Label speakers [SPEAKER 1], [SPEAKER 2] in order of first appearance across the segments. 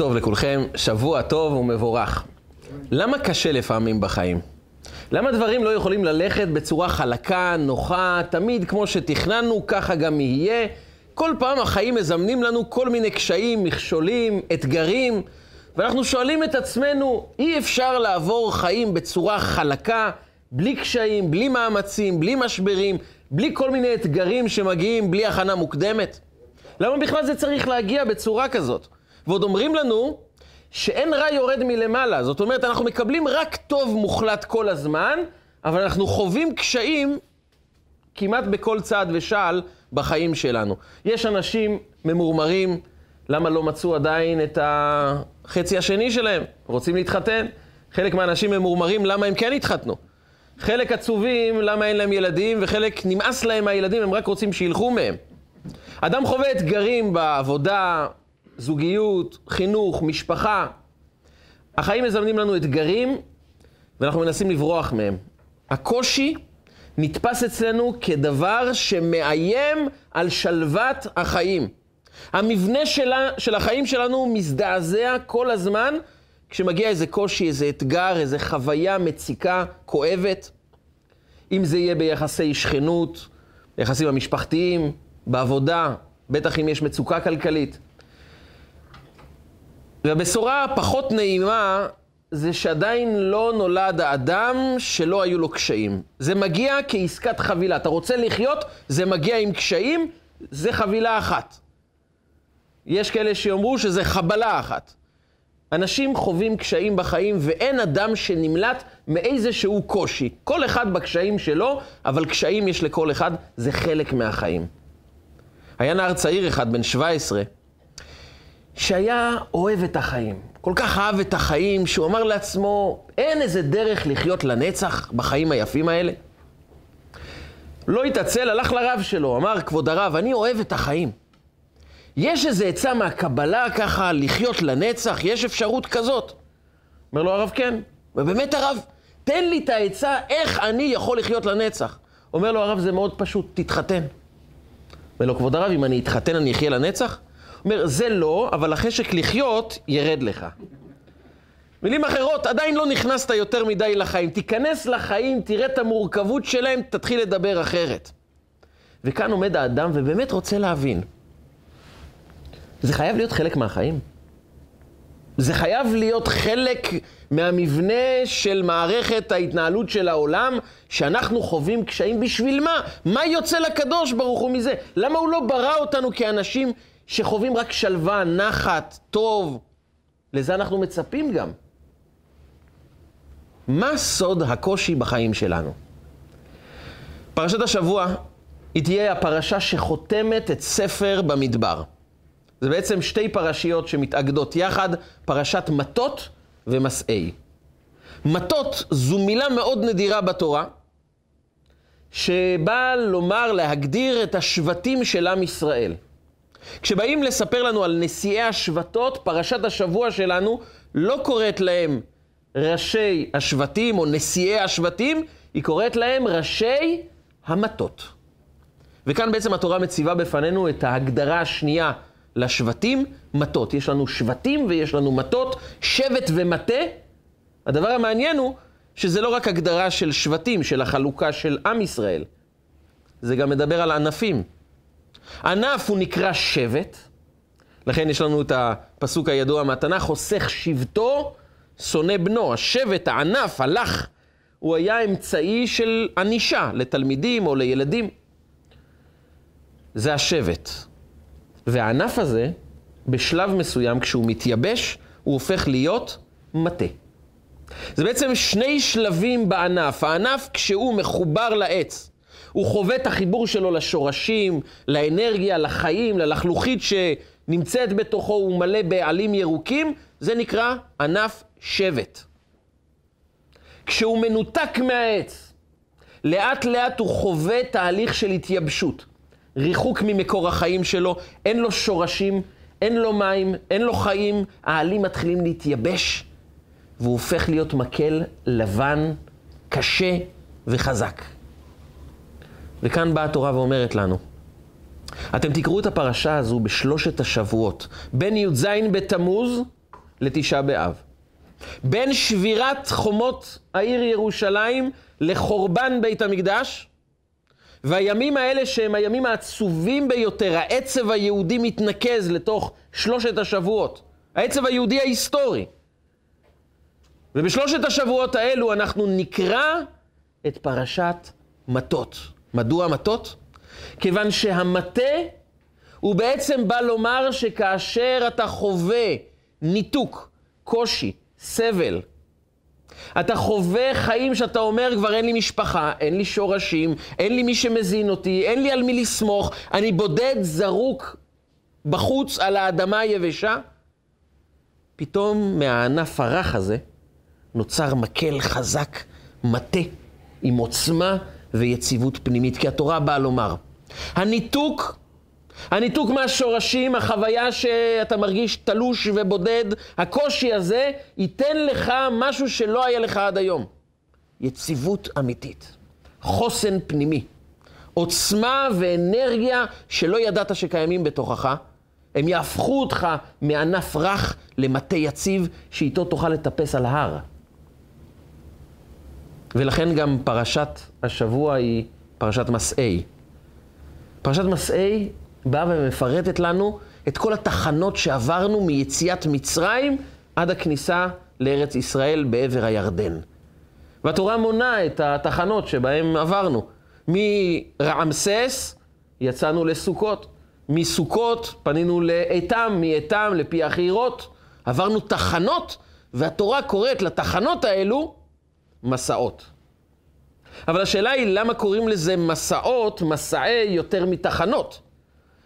[SPEAKER 1] טוב לכולכם, שבוע טוב ומבורך. למה קשה לפעמים בחיים? למה דברים לא יכולים ללכת בצורה חלקה, נוחה, תמיד כמו שתכננו, ככה גם יהיה? כל פעם החיים מזמנים לנו כל מיני קשיים, מכשולים, אתגרים, ואנחנו שואלים את עצמנו, אי אפשר לעבור חיים בצורה חלקה, בלי קשיים, בלי מאמצים, בלי משברים, בלי כל מיני אתגרים שמגיעים בלי הכנה מוקדמת? למה בכלל זה צריך להגיע בצורה כזאת? ועוד אומרים לנו שאין רע יורד מלמעלה. זאת אומרת, אנחנו מקבלים רק טוב מוחלט כל הזמן, אבל אנחנו חווים קשיים כמעט בכל צעד ושעל בחיים שלנו. יש אנשים ממורמרים, למה לא מצאו עדיין את החצי השני שלהם? רוצים להתחתן? חלק מהאנשים ממורמרים, למה הם כן התחתנו? חלק עצובים, למה אין להם ילדים, וחלק נמאס להם מהילדים, הם רק רוצים שילכו מהם. אדם חווה אתגרים בעבודה, זוגיות, חינוך, משפחה. החיים מזמנים לנו אתגרים, ואנחנו מנסים לברוח מהם. הקושי נתפס אצלנו כדבר שמאיים על שלוות החיים. המבנה שלה, של החיים שלנו מזדעזע כל הזמן כשמגיע איזה קושי, איזה אתגר, איזה חוויה מציקה, כואבת. אם זה יהיה ביחסי שכנות, ביחסים המשפחתיים, בעבודה, בטח אם יש מצוקה כלכלית. והבשורה הפחות נעימה זה שעדיין לא נולד האדם שלא היו לו קשיים. זה מגיע כעסקת חבילה. אתה רוצה לחיות, זה מגיע עם קשיים, זה חבילה אחת. יש כאלה שיאמרו שזה חבלה אחת. אנשים חווים קשיים בחיים ואין אדם שנמלט מאיזשהו קושי. כל אחד בקשיים שלו, אבל קשיים יש לכל אחד, זה חלק מהחיים. היה נער צעיר אחד, בן 17, שהיה אוהב את החיים. כל כך אהב את החיים, שהוא אמר לעצמו, אין איזה דרך לחיות לנצח בחיים היפים האלה. לא התעצל, הלך לרב שלו, אמר, כבוד הרב, אני אוהב את החיים. יש איזה עצה מהקבלה ככה לחיות לנצח? יש אפשרות כזאת? אומר לו הרב, כן. ובאמת הרב, תן לי את העצה איך אני יכול לחיות לנצח. אומר לו הרב, זה מאוד פשוט, תתחתן. אומר לו, כבוד הרב, אם אני אתחתן אני אחיה לנצח? אומר, זה לא, אבל החשק לחיות ירד לך. מילים אחרות, עדיין לא נכנסת יותר מדי לחיים. תיכנס לחיים, תראה את המורכבות שלהם, תתחיל לדבר אחרת. וכאן עומד האדם ובאמת רוצה להבין. זה חייב להיות חלק מהחיים. זה חייב להיות חלק מהמבנה של מערכת ההתנהלות של העולם, שאנחנו חווים קשיים בשביל מה? מה יוצא לקדוש ברוך הוא מזה? למה הוא לא ברא אותנו כאנשים שחווים רק שלווה, נחת, טוב? לזה אנחנו מצפים גם. מה סוד הקושי בחיים שלנו? פרשת השבוע היא תהיה הפרשה שחותמת את ספר במדבר. זה בעצם שתי פרשיות שמתאגדות יחד, פרשת מטות ומסעי. מטות זו מילה מאוד נדירה בתורה, שבאה לומר, להגדיר את השבטים של עם ישראל. כשבאים לספר לנו על נשיאי השבטות, פרשת השבוע שלנו לא קוראת להם ראשי השבטים או נשיאי השבטים, היא קוראת להם ראשי המטות. וכאן בעצם התורה מציבה בפנינו את ההגדרה השנייה לשבטים מטות. יש לנו שבטים ויש לנו מטות, שבט ומטה. הדבר המעניין הוא שזה לא רק הגדרה של שבטים, של החלוקה של עם ישראל, זה גם מדבר על ענפים. ענף הוא נקרא שבט, לכן יש לנו את הפסוק הידוע מהתנ"ך, חוסך שבטו, שונא בנו. השבט, הענף, הלך, הוא היה אמצעי של ענישה לתלמידים או לילדים. זה השבט. והענף הזה, בשלב מסוים, כשהוא מתייבש, הוא הופך להיות מטה. זה בעצם שני שלבים בענף. הענף, כשהוא מחובר לעץ, הוא חווה את החיבור שלו לשורשים, לאנרגיה, לחיים, ללחלוכית שנמצאת בתוכו, הוא מלא בעלים ירוקים, זה נקרא ענף שבט. כשהוא מנותק מהעץ, לאט לאט הוא חווה תהליך של התייבשות. ריחוק ממקור החיים שלו, אין לו שורשים, אין לו מים, אין לו חיים, העלים מתחילים להתייבש, והוא הופך להיות מקל לבן, קשה וחזק. וכאן באה התורה ואומרת לנו, אתם תקראו את הפרשה הזו בשלושת השבועות, בין י"ז בתמוז לתשעה באב. בין שבירת חומות העיר ירושלים לחורבן בית המקדש, והימים האלה שהם הימים העצובים ביותר, העצב היהודי מתנקז לתוך שלושת השבועות, העצב היהודי ההיסטורי. ובשלושת השבועות האלו אנחנו נקרא את פרשת מטות. מדוע מטות? כיוון שהמטה הוא בעצם בא לומר שכאשר אתה חווה ניתוק, קושי, סבל, אתה חווה חיים שאתה אומר, כבר אין לי משפחה, אין לי שורשים, אין לי מי שמזין אותי, אין לי על מי לסמוך, אני בודד, זרוק בחוץ על האדמה היבשה. פתאום מהענף הרך הזה נוצר מקל חזק, מטה, עם עוצמה ויציבות פנימית. כי התורה באה לומר, הניתוק הניתוק מהשורשים, החוויה שאתה מרגיש תלוש ובודד, הקושי הזה ייתן לך משהו שלא היה לך עד היום. יציבות אמיתית, חוסן פנימי, עוצמה ואנרגיה שלא ידעת שקיימים בתוכך. הם יהפכו אותך מענף רך למטה יציב, שאיתו תוכל לטפס על ההר. ולכן גם פרשת השבוע היא פרשת מסעי. פרשת מסעי באה ומפרטת לנו את כל התחנות שעברנו מיציאת מצרים עד הכניסה לארץ ישראל בעבר הירדן. והתורה מונה את התחנות שבהן עברנו. מרעמסס יצאנו לסוכות, מסוכות פנינו לאיתם, מאיתם לפי החירות. עברנו תחנות, והתורה קוראת לתחנות האלו מסעות. אבל השאלה היא, למה קוראים לזה מסעות, מסעי יותר מתחנות?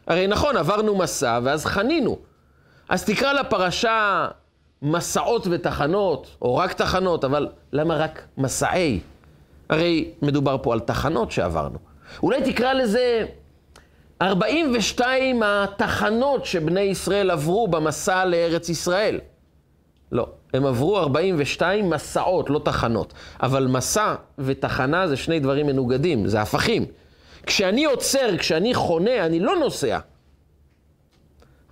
[SPEAKER 1] הרי נכון, עברנו מסע ואז חנינו. אז תקרא לפרשה מסעות ותחנות, או רק תחנות, אבל למה רק מסעי? הרי מדובר פה על תחנות שעברנו. אולי תקרא לזה 42 התחנות שבני ישראל עברו במסע לארץ ישראל. לא, הם עברו 42 מסעות, לא תחנות. אבל מסע ותחנה זה שני דברים מנוגדים, זה הפכים. כשאני עוצר, כשאני חונה, אני לא נוסע.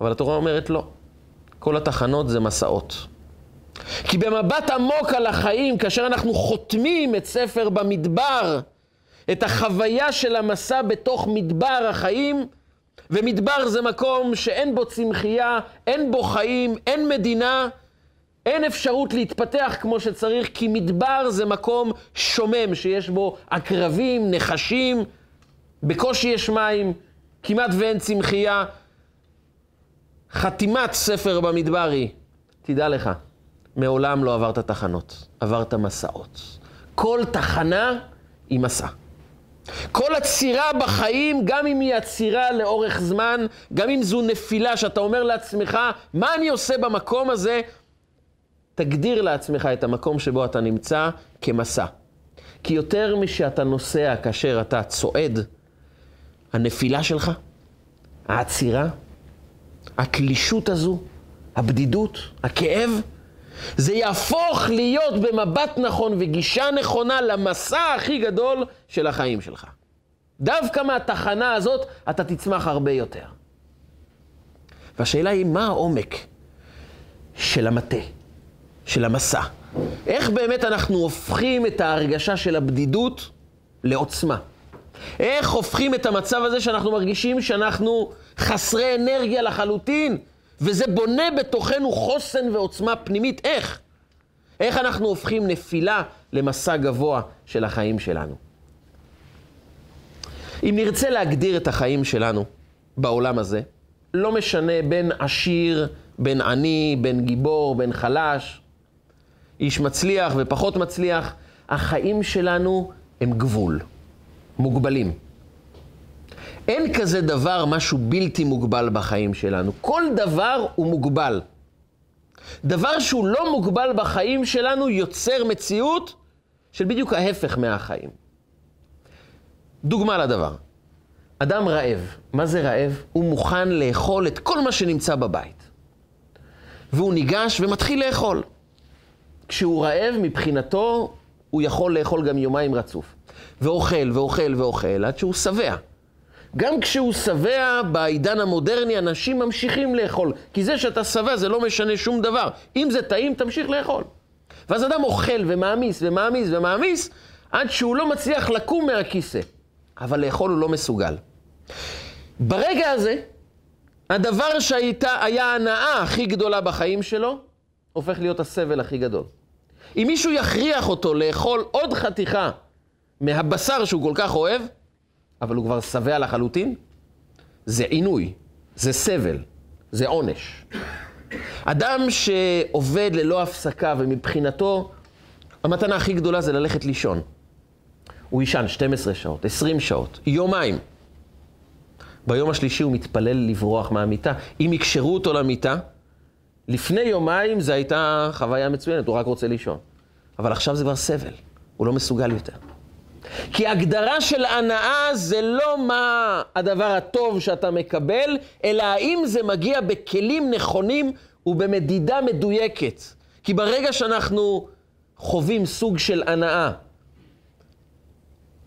[SPEAKER 1] אבל התורה אומרת לא. כל התחנות זה מסעות. כי במבט עמוק על החיים, כאשר אנחנו חותמים את ספר במדבר, את החוויה של המסע בתוך מדבר החיים, ומדבר זה מקום שאין בו צמחייה, אין בו חיים, אין מדינה, אין אפשרות להתפתח כמו שצריך, כי מדבר זה מקום שומם, שיש בו עקרבים, נחשים, בקושי יש מים, כמעט ואין צמחייה. חתימת ספר במדבר היא, תדע לך, מעולם לא עברת תחנות, עברת מסעות. כל תחנה היא מסע. כל עצירה בחיים, גם אם היא עצירה לאורך זמן, גם אם זו נפילה שאתה אומר לעצמך, מה אני עושה במקום הזה? תגדיר לעצמך את המקום שבו אתה נמצא כמסע. כי יותר משאתה נוסע כאשר אתה צועד, הנפילה שלך, העצירה, התלישות הזו, הבדידות, הכאב, זה יהפוך להיות במבט נכון וגישה נכונה למסע הכי גדול של החיים שלך. דווקא מהתחנה הזאת אתה תצמח הרבה יותר. והשאלה היא, מה העומק של המטה, של המסע? איך באמת אנחנו הופכים את ההרגשה של הבדידות לעוצמה? איך הופכים את המצב הזה שאנחנו מרגישים שאנחנו חסרי אנרגיה לחלוטין, וזה בונה בתוכנו חוסן ועוצמה פנימית. איך? איך אנחנו הופכים נפילה למסע גבוה של החיים שלנו? אם נרצה להגדיר את החיים שלנו בעולם הזה, לא משנה בין עשיר, בין עני, בין גיבור, בין חלש, איש מצליח ופחות מצליח, החיים שלנו הם גבול, מוגבלים. אין כזה דבר, משהו בלתי מוגבל בחיים שלנו. כל דבר הוא מוגבל. דבר שהוא לא מוגבל בחיים שלנו יוצר מציאות של בדיוק ההפך מהחיים. דוגמה לדבר. אדם רעב, מה זה רעב? הוא מוכן לאכול את כל מה שנמצא בבית. והוא ניגש ומתחיל לאכול. כשהוא רעב, מבחינתו, הוא יכול לאכול גם יומיים רצוף. ואוכל, ואוכל, ואוכל, עד שהוא שבע. גם כשהוא שבע בעידן המודרני, אנשים ממשיכים לאכול. כי זה שאתה שבע זה לא משנה שום דבר. אם זה טעים, תמשיך לאכול. ואז אדם אוכל ומעמיס ומעמיס ומעמיס, עד שהוא לא מצליח לקום מהכיסא. אבל לאכול הוא לא מסוגל. ברגע הזה, הדבר שהיה ההנאה הכי גדולה בחיים שלו, הופך להיות הסבל הכי גדול. אם מישהו יכריח אותו לאכול עוד חתיכה מהבשר שהוא כל כך אוהב, אבל הוא כבר שבע לחלוטין, זה עינוי, זה סבל, זה עונש. אדם שעובד ללא הפסקה ומבחינתו, המתנה הכי גדולה זה ללכת לישון. הוא יישן 12 שעות, 20 שעות, יומיים. ביום השלישי הוא מתפלל לברוח מהמיטה. אם יקשרו אותו למיטה, לפני יומיים זו הייתה חוויה מצוינת, הוא רק רוצה לישון. אבל עכשיו זה כבר סבל, הוא לא מסוגל יותר. כי הגדרה של הנאה זה לא מה הדבר הטוב שאתה מקבל, אלא האם זה מגיע בכלים נכונים ובמדידה מדויקת. כי ברגע שאנחנו חווים סוג של הנאה,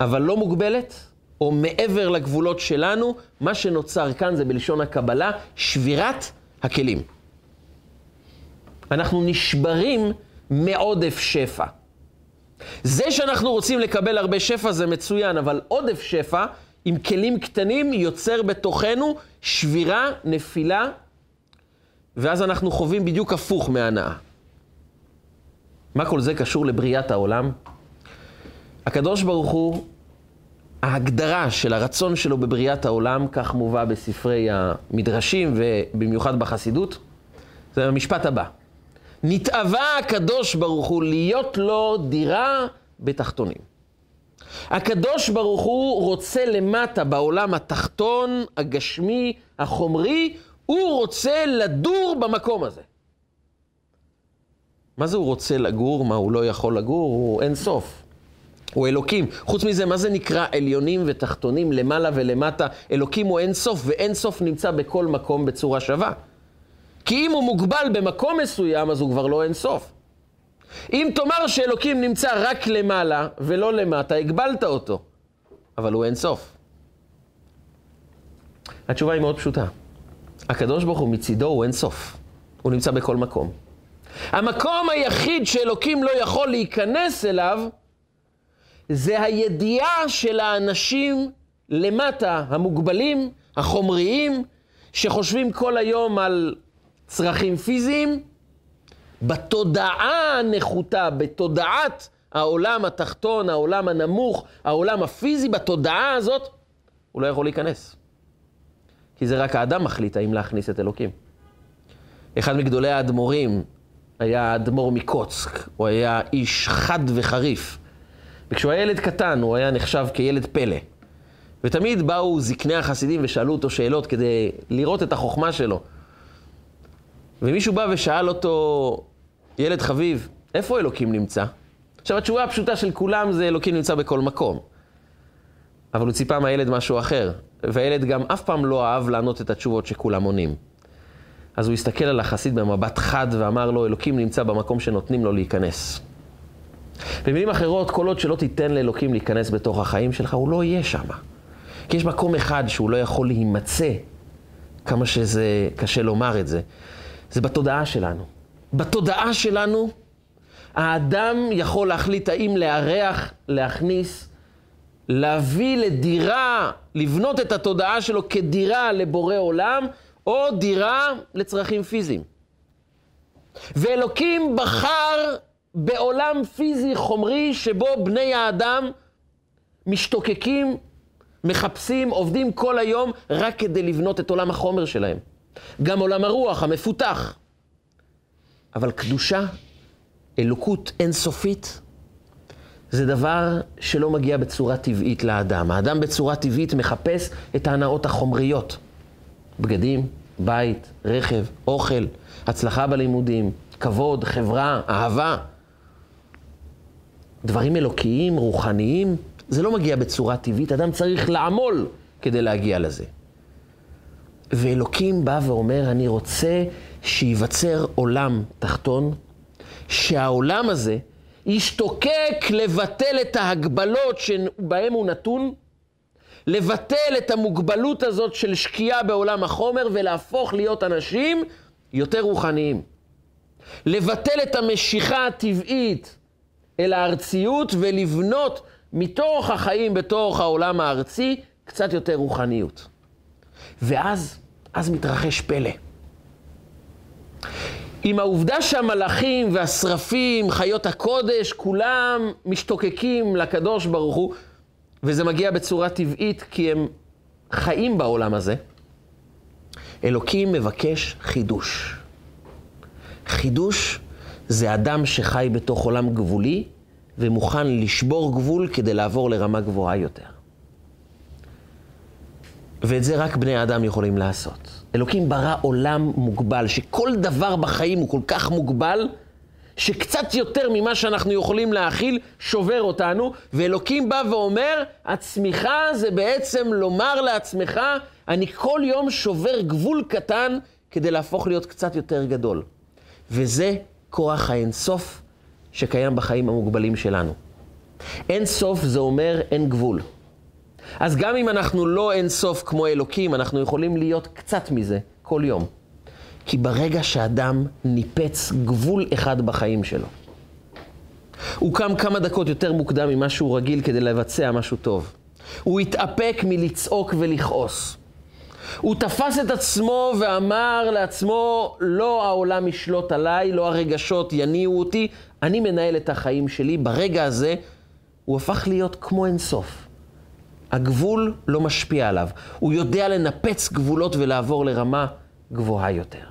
[SPEAKER 1] אבל לא מוגבלת, או מעבר לגבולות שלנו, מה שנוצר כאן זה בלשון הקבלה, שבירת הכלים. אנחנו נשברים מעודף שפע. זה שאנחנו רוצים לקבל הרבה שפע זה מצוין, אבל עודף שפע עם כלים קטנים יוצר בתוכנו שבירה, נפילה, ואז אנחנו חווים בדיוק הפוך מהנאה. מה כל זה קשור לבריאת העולם? הקדוש ברוך הוא, ההגדרה של הרצון שלו בבריאת העולם, כך מובא בספרי המדרשים ובמיוחד בחסידות, זה המשפט הבא. נתאווה הקדוש ברוך הוא להיות לו דירה בתחתונים. הקדוש ברוך הוא רוצה למטה בעולם התחתון, הגשמי, החומרי, הוא רוצה לדור במקום הזה. מה זה הוא רוצה לגור? מה, הוא לא יכול לגור? הוא אין סוף. הוא אלוקים. חוץ מזה, מה זה נקרא עליונים ותחתונים, למעלה ולמטה? אלוקים הוא אין סוף, ואין סוף נמצא בכל מקום בצורה שווה. כי אם הוא מוגבל במקום מסוים, אז הוא כבר לא אין סוף. אם תאמר שאלוקים נמצא רק למעלה ולא למטה, הגבלת אותו, אבל הוא אין סוף. התשובה היא מאוד פשוטה. הקדוש ברוך הוא מצידו הוא אין סוף. הוא נמצא בכל מקום. המקום היחיד שאלוקים לא יכול להיכנס אליו, זה הידיעה של האנשים למטה, המוגבלים, החומריים, שחושבים כל היום על צרכים פיזיים, בתודעה הנחותה, בתודעת העולם התחתון, העולם הנמוך, העולם הפיזי, בתודעה הזאת, הוא לא יכול להיכנס. כי זה רק האדם מחליט האם להכניס את אלוקים. אחד מגדולי האדמו"רים היה אדמו"ר מקוצק, הוא היה איש חד וחריף. וכשהוא היה ילד קטן, הוא היה נחשב כילד פלא. ותמיד באו זקני החסידים ושאלו אותו שאלות כדי לראות את החוכמה שלו. ומישהו בא ושאל אותו, ילד חביב, איפה אלוקים נמצא? עכשיו, התשובה הפשוטה של כולם זה אלוקים נמצא בכל מקום. אבל הוא ציפה מהילד משהו אחר, והילד גם אף פעם לא אהב לענות את התשובות שכולם עונים. אז הוא הסתכל על החסיד במבט חד ואמר לו, אלוקים נמצא במקום שנותנים לו להיכנס. במילים אחרות, כל עוד שלא תיתן לאלוקים להיכנס בתוך החיים שלך, הוא לא יהיה שם. כי יש מקום אחד שהוא לא יכול להימצא, כמה שזה קשה לומר את זה, זה בתודעה שלנו. בתודעה שלנו, האדם יכול להחליט האם לארח, להכניס, להביא לדירה, לבנות את התודעה שלו כדירה לבורא עולם, או דירה לצרכים פיזיים. ואלוקים בחר בעולם פיזי חומרי שבו בני האדם משתוקקים, מחפשים, עובדים כל היום רק כדי לבנות את עולם החומר שלהם. גם עולם הרוח המפותח. אבל קדושה, אלוקות אינסופית, זה דבר שלא מגיע בצורה טבעית לאדם. האדם בצורה טבעית מחפש את ההנאות החומריות. בגדים, בית, רכב, אוכל, הצלחה בלימודים, כבוד, חברה, אהבה. דברים אלוקיים, רוחניים, זה לא מגיע בצורה טבעית, אדם צריך לעמול כדי להגיע לזה. ואלוקים בא ואומר, אני רוצה שייווצר עולם תחתון, שהעולם הזה ישתוקק לבטל את ההגבלות שבהם הוא נתון, לבטל את המוגבלות הזאת של שקיעה בעולם החומר ולהפוך להיות אנשים יותר רוחניים. לבטל את המשיכה הטבעית אל הארציות ולבנות מתוך החיים בתוך העולם הארצי קצת יותר רוחניות. ואז, אז מתרחש פלא. עם העובדה שהמלאכים והשרפים, חיות הקודש, כולם משתוקקים לקדוש ברוך הוא, וזה מגיע בצורה טבעית כי הם חיים בעולם הזה, אלוקים מבקש חידוש. חידוש זה אדם שחי בתוך עולם גבולי ומוכן לשבור גבול כדי לעבור לרמה גבוהה יותר. ואת זה רק בני האדם יכולים לעשות. אלוקים ברא עולם מוגבל, שכל דבר בחיים הוא כל כך מוגבל, שקצת יותר ממה שאנחנו יכולים להכיל שובר אותנו, ואלוקים בא ואומר, הצמיחה זה בעצם לומר לעצמך, אני כל יום שובר גבול קטן כדי להפוך להיות קצת יותר גדול. וזה כוח האינסוף שקיים בחיים המוגבלים שלנו. אינסוף זה אומר אין גבול. אז גם אם אנחנו לא אינסוף כמו אלוקים, אנחנו יכולים להיות קצת מזה כל יום. כי ברגע שאדם ניפץ גבול אחד בחיים שלו, הוא קם כמה דקות יותר מוקדם ממה שהוא רגיל כדי לבצע משהו טוב. הוא התאפק מלצעוק ולכעוס. הוא תפס את עצמו ואמר לעצמו, לא העולם ישלוט עליי, לא הרגשות יניעו אותי, אני מנהל את החיים שלי. ברגע הזה הוא הפך להיות כמו אינסוף. הגבול לא משפיע עליו. הוא יודע לנפץ גבולות ולעבור לרמה גבוהה יותר.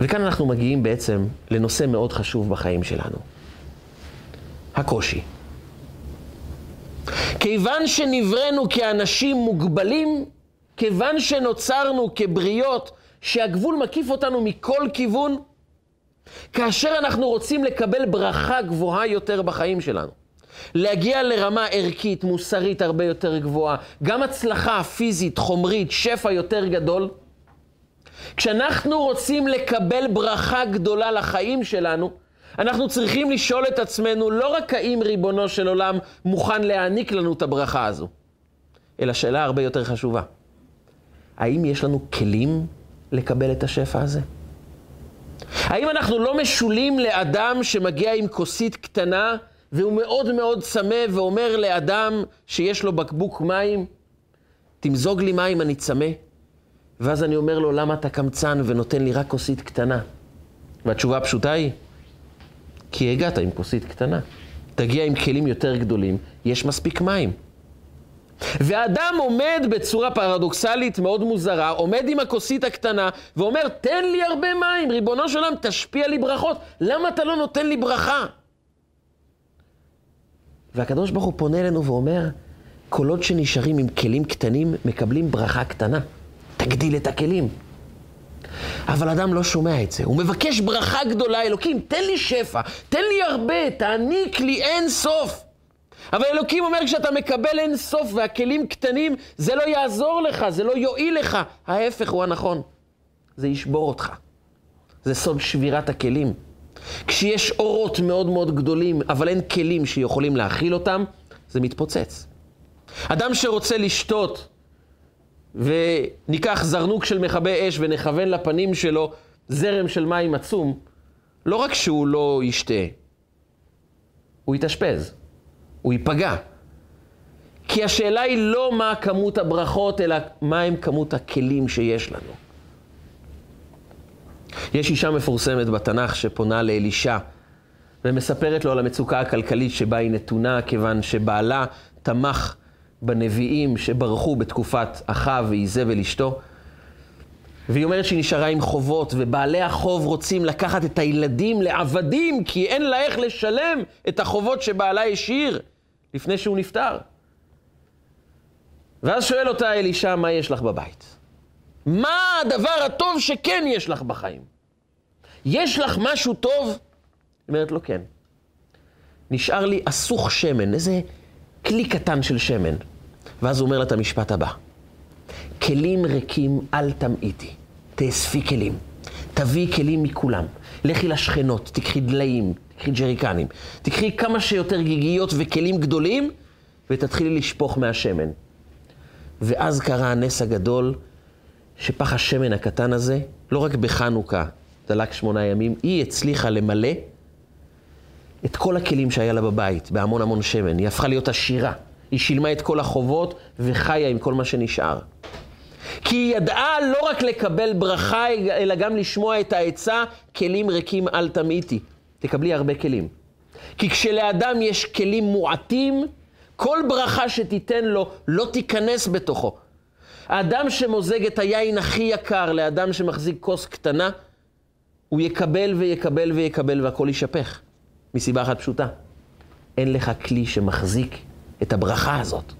[SPEAKER 1] וכאן אנחנו מגיעים בעצם לנושא מאוד חשוב בחיים שלנו. הקושי. כיוון שנבראנו כאנשים מוגבלים, כיוון שנוצרנו כבריות שהגבול מקיף אותנו מכל כיוון, כאשר אנחנו רוצים לקבל ברכה גבוהה יותר בחיים שלנו, להגיע לרמה ערכית, מוסרית הרבה יותר גבוהה, גם הצלחה פיזית, חומרית, שפע יותר גדול, כשאנחנו רוצים לקבל ברכה גדולה לחיים שלנו, אנחנו צריכים לשאול את עצמנו לא רק האם ריבונו של עולם מוכן להעניק לנו את הברכה הזו, אלא שאלה הרבה יותר חשובה. האם יש לנו כלים לקבל את השפע הזה? האם אנחנו לא משולים לאדם שמגיע עם כוסית קטנה והוא מאוד מאוד צמא ואומר לאדם שיש לו בקבוק מים, תמזוג לי מים, אני צמא. ואז אני אומר לו, למה אתה קמצן ונותן לי רק כוסית קטנה? והתשובה הפשוטה היא, כי הגעת עם כוסית קטנה. תגיע עם כלים יותר גדולים, יש מספיק מים. ואדם עומד בצורה פרדוקסלית מאוד מוזרה, עומד עם הכוסית הקטנה ואומר, תן לי הרבה מים, ריבונו של עולם, תשפיע לי ברכות. למה אתה לא נותן לי ברכה? והקדוש ברוך הוא פונה אלינו ואומר, עוד שנשארים עם כלים קטנים, מקבלים ברכה קטנה. תגדיל את הכלים. אבל אדם לא שומע את זה. הוא מבקש ברכה גדולה, אלוקים, תן לי שפע, תן לי הרבה, תעניק לי אין סוף. אבל אלוקים אומר, כשאתה מקבל אין סוף והכלים קטנים, זה לא יעזור לך, זה לא יועיל לך. ההפך הוא הנכון. זה ישבור אותך. זה סוד שבירת הכלים. כשיש אורות מאוד מאוד גדולים, אבל אין כלים שיכולים להכיל אותם, זה מתפוצץ. אדם שרוצה לשתות וניקח זרנוק של מכבי אש ונכוון לפנים שלו זרם של מים עצום, לא רק שהוא לא ישתה, הוא יתאשפז, הוא ייפגע. כי השאלה היא לא מה כמות הברכות, אלא מה הם כמות הכלים שיש לנו. יש אישה מפורסמת בתנ"ך שפונה לאלישע ומספרת לו על המצוקה הכלכלית שבה היא נתונה, כיוון שבעלה תמך בנביאים שברחו בתקופת אחאב ואיזבל אשתו. והיא אומרת שהיא נשארה עם חובות, ובעלי החוב רוצים לקחת את הילדים לעבדים, כי אין לה איך לשלם את החובות שבעלה השאיר לפני שהוא נפטר. ואז שואל אותה אלישע, מה יש לך בבית? מה הדבר הטוב שכן יש לך בחיים? יש לך משהו טוב? היא אומרת לו, כן. נשאר לי אסוך שמן, איזה כלי קטן של שמן. ואז הוא אומר לה את המשפט הבא: כלים ריקים אל תמעיטי, תאספי כלים. תביאי כלים מכולם. לכי לשכנות, תקחי דליים, תקחי ג'ריקנים, תקחי כמה שיותר גיגיות וכלים גדולים, ותתחילי לשפוך מהשמן. ואז קרה הנס הגדול, שפח השמן הקטן הזה, לא רק בחנוכה דלק שמונה ימים, היא הצליחה למלא את כל הכלים שהיה לה בבית, בהמון המון שמן. היא הפכה להיות עשירה. היא שילמה את כל החובות וחיה עם כל מה שנשאר. כי היא ידעה לא רק לקבל ברכה, אלא גם לשמוע את העצה, כלים ריקים אל תמיתי. תקבלי הרבה כלים. כי כשלאדם יש כלים מועטים, כל ברכה שתיתן לו לא תיכנס בתוכו. האדם שמוזג את היין הכי יקר לאדם שמחזיק כוס קטנה, הוא יקבל ויקבל ויקבל והכל יישפך. מסיבה אחת פשוטה, אין לך כלי שמחזיק את הברכה הזאת.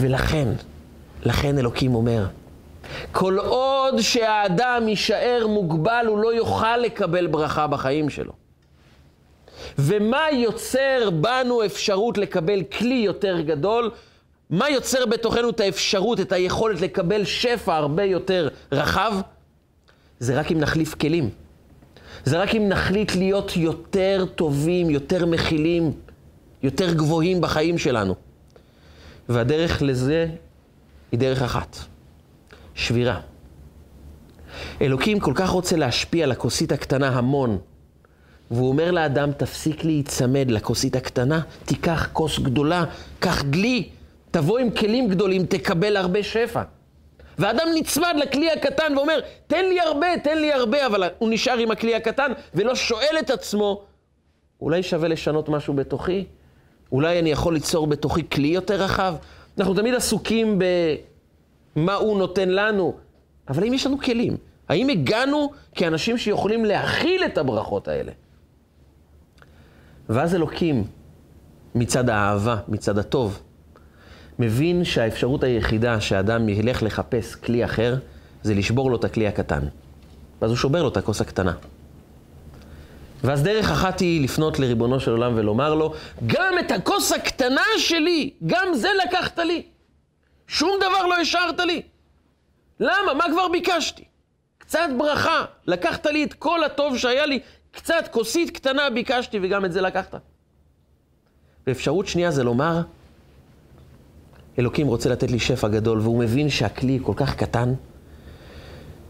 [SPEAKER 1] ולכן, לכן אלוקים אומר, כל עוד שהאדם יישאר מוגבל, הוא לא יוכל לקבל ברכה בחיים שלו. ומה יוצר בנו אפשרות לקבל כלי יותר גדול? מה יוצר בתוכנו את האפשרות, את היכולת לקבל שפע הרבה יותר רחב? זה רק אם נחליף כלים. זה רק אם נחליט להיות יותר טובים, יותר מכילים, יותר גבוהים בחיים שלנו. והדרך לזה היא דרך אחת, שבירה. אלוקים כל כך רוצה להשפיע על הכוסית הקטנה המון, והוא אומר לאדם, תפסיק להיצמד לכוסית הקטנה, תיקח כוס גדולה, קח דלי, תבוא עם כלים גדולים, תקבל הרבה שפע. ואדם נצמד לכלי הקטן ואומר, תן לי הרבה, תן לי הרבה, אבל הוא נשאר עם הכלי הקטן ולא שואל את עצמו, אולי שווה לשנות משהו בתוכי? אולי אני יכול ליצור בתוכי כלי יותר רחב? אנחנו תמיד עסוקים במה הוא נותן לנו, אבל האם יש לנו כלים? האם הגענו כאנשים שיכולים להכיל את הברכות האלה? ואז אלוקים, מצד האהבה, מצד הטוב, מבין שהאפשרות היחידה שאדם ילך לחפש כלי אחר, זה לשבור לו את הכלי הקטן. ואז הוא שובר לו את הכוס הקטנה. ואז דרך אחת היא לפנות לריבונו של עולם ולומר לו, גם את הכוס הקטנה שלי, גם זה לקחת לי. שום דבר לא השארת לי. למה? מה כבר ביקשתי? קצת ברכה. לקחת לי את כל הטוב שהיה לי, קצת כוסית קטנה ביקשתי וגם את זה לקחת. ואפשרות שנייה זה לומר, אלוקים רוצה לתת לי שפע גדול, והוא מבין שהכלי כל כך קטן,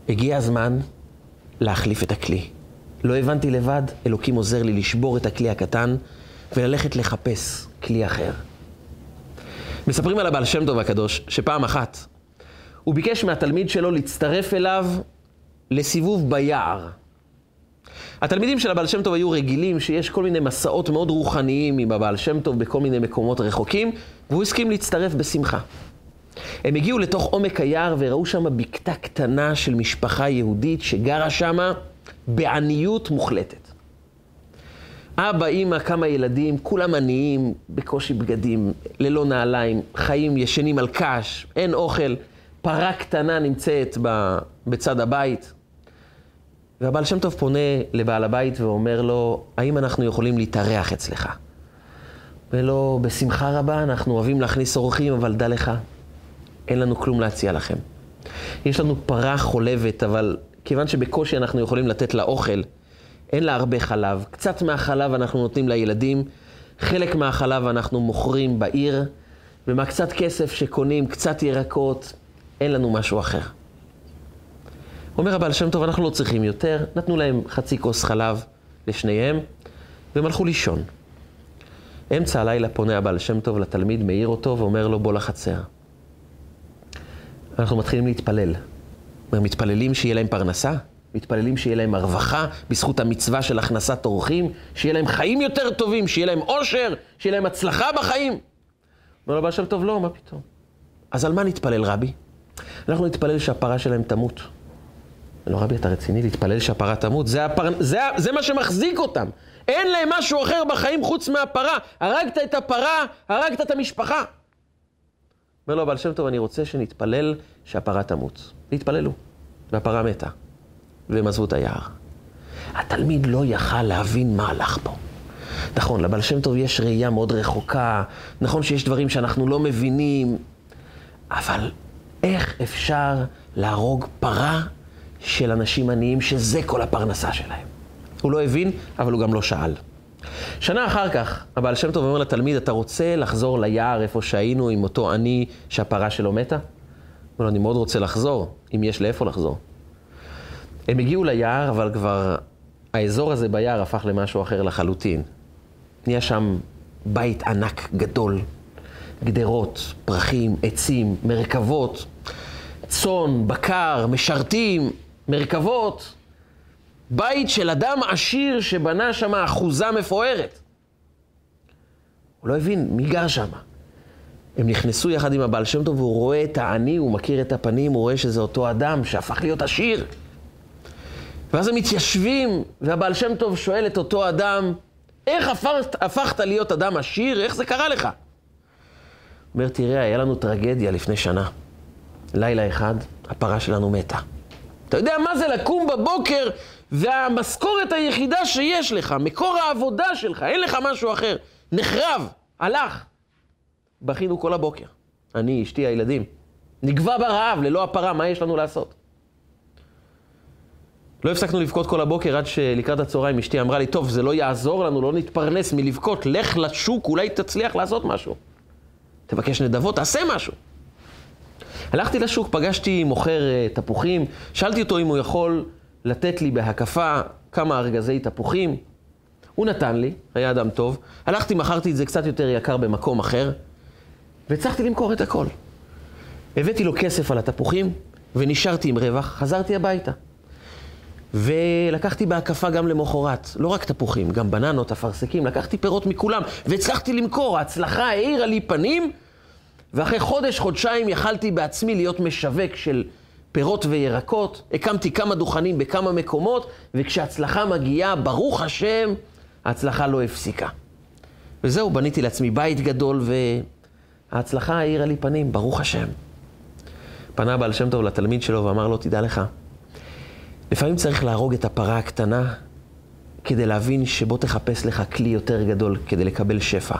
[SPEAKER 1] הגיע הזמן להחליף את הכלי. לא הבנתי לבד, אלוקים עוזר לי לשבור את הכלי הקטן וללכת לחפש כלי אחר. מספרים על הבעל שם טוב הקדוש, שפעם אחת הוא ביקש מהתלמיד שלו להצטרף אליו לסיבוב ביער. התלמידים של הבעל שם טוב היו רגילים שיש כל מיני מסעות מאוד רוחניים עם הבעל שם טוב בכל מיני מקומות רחוקים, והוא הסכים להצטרף בשמחה. הם הגיעו לתוך עומק היער וראו שם בקתה קטנה של משפחה יהודית שגרה שמה בעניות מוחלטת. אבא, אימא, כמה ילדים, כולם עניים, בקושי בגדים, ללא נעליים, חיים ישנים על קש, אין אוכל, פרה קטנה נמצאת בצד הבית. והבעל שם טוב פונה לבעל הבית ואומר לו, האם אנחנו יכולים להתארח אצלך? ולא, בשמחה רבה, אנחנו אוהבים להכניס אורחים, אבל דע לך, אין לנו כלום להציע לכם. יש לנו פרה חולבת, אבל כיוון שבקושי אנחנו יכולים לתת לה אוכל, אין לה הרבה חלב. קצת מהחלב אנחנו נותנים לילדים, חלק מהחלב אנחנו מוכרים בעיר, ומהקצת כסף שקונים קצת ירקות, אין לנו משהו אחר. אומר הבעל שם טוב, אנחנו לא צריכים יותר, נתנו להם חצי כוס חלב לשניהם, והם הלכו לישון. אמצע הלילה פונה הבעל שם טוב לתלמיד, מעיר אותו ואומר לו, בוא לחצר. אנחנו מתחילים להתפלל. מתפללים שיהיה להם פרנסה, מתפללים שיהיה להם הרווחה בזכות המצווה של הכנסת אורחים, שיהיה להם חיים יותר טובים, שיהיה להם אושר, שיהיה להם הצלחה בחיים. אומר לו הבעל שם טוב, לא, מה פתאום. אז על מה נתפלל רבי? אנחנו נתפלל שהפרה שלהם תמות. לא, רבי, אתה רציני להתפלל שהפרה תמות? זה, הפר... זה, זה מה שמחזיק אותם. אין להם משהו אחר בחיים חוץ מהפרה. הרגת את הפרה, הרגת את המשפחה. אומר לו, אבל שם טוב, אני רוצה שנתפלל שהפרה תמות. והתפללו, והפרה מתה. והם עזבו את היער. התלמיד לא יכל להבין מה הלך פה. נכון, לבעל שם טוב יש ראייה מאוד רחוקה, נכון שיש דברים שאנחנו לא מבינים, אבל איך אפשר להרוג פרה של אנשים עניים שזה כל הפרנסה שלהם? הוא לא הבין, אבל הוא גם לא שאל. שנה אחר כך, הבעל שם טוב אומר לתלמיד, אתה רוצה לחזור ליער איפה שהיינו עם אותו עני שהפרה שלו מתה? הוא אומר לו, אני מאוד רוצה לחזור, אם יש לאיפה לחזור. הם הגיעו ליער, אבל כבר האזור הזה ביער הפך למשהו אחר לחלוטין. נהיה שם בית ענק גדול, גדרות, פרחים, עצים, מרכבות, צאן, בקר, משרתים, מרכבות. בית של אדם עשיר שבנה שם אחוזה מפוארת. הוא לא הבין מי גר שם. הם נכנסו יחד עם הבעל שם טוב, והוא רואה את העני, הוא מכיר את הפנים, הוא רואה שזה אותו אדם שהפך להיות עשיר. ואז הם מתיישבים, והבעל שם טוב שואל את אותו אדם, איך הפכת, הפכת להיות אדם עשיר? איך זה קרה לך? הוא אומר, תראה, היה לנו טרגדיה לפני שנה. לילה אחד, הפרה שלנו מתה. אתה יודע מה זה לקום בבוקר והמשכורת היחידה שיש לך, מקור העבודה שלך, אין לך משהו אחר, נחרב, הלך. בכינו כל הבוקר, אני, אשתי, הילדים. נגבה ברעב, ללא הפרה, מה יש לנו לעשות? לא הפסקנו לבכות כל הבוקר עד שלקראת הצהריים אשתי אמרה לי, טוב, זה לא יעזור לנו, לא נתפרנס מלבכות, לך לשוק, אולי תצליח לעשות משהו. תבקש נדבות, תעשה משהו. הלכתי לשוק, פגשתי מוכר uh, תפוחים, שאלתי אותו אם הוא יכול לתת לי בהקפה כמה ארגזי תפוחים. הוא נתן לי, היה אדם טוב. הלכתי, מכרתי את זה קצת יותר יקר במקום אחר, והצלחתי למכור את הכל. הבאתי לו כסף על התפוחים, ונשארתי עם רווח, חזרתי הביתה. ולקחתי בהקפה גם למחרת, לא רק תפוחים, גם בננות, אפרסקים, לקחתי פירות מכולם, והצלחתי למכור. ההצלחה האירה לי פנים, ואחרי חודש, חודשיים יכלתי בעצמי להיות משווק של פירות וירקות. הקמתי כמה דוכנים בכמה מקומות, וכשהצלחה מגיעה, ברוך השם, ההצלחה לא הפסיקה. וזהו, בניתי לעצמי בית גדול, וההצלחה האירה לי פנים, ברוך השם. פנה בעל שם טוב לתלמיד שלו ואמר לו, תדע לך, לפעמים צריך להרוג את הפרה הקטנה כדי להבין שבוא תחפש לך כלי יותר גדול כדי לקבל שפע.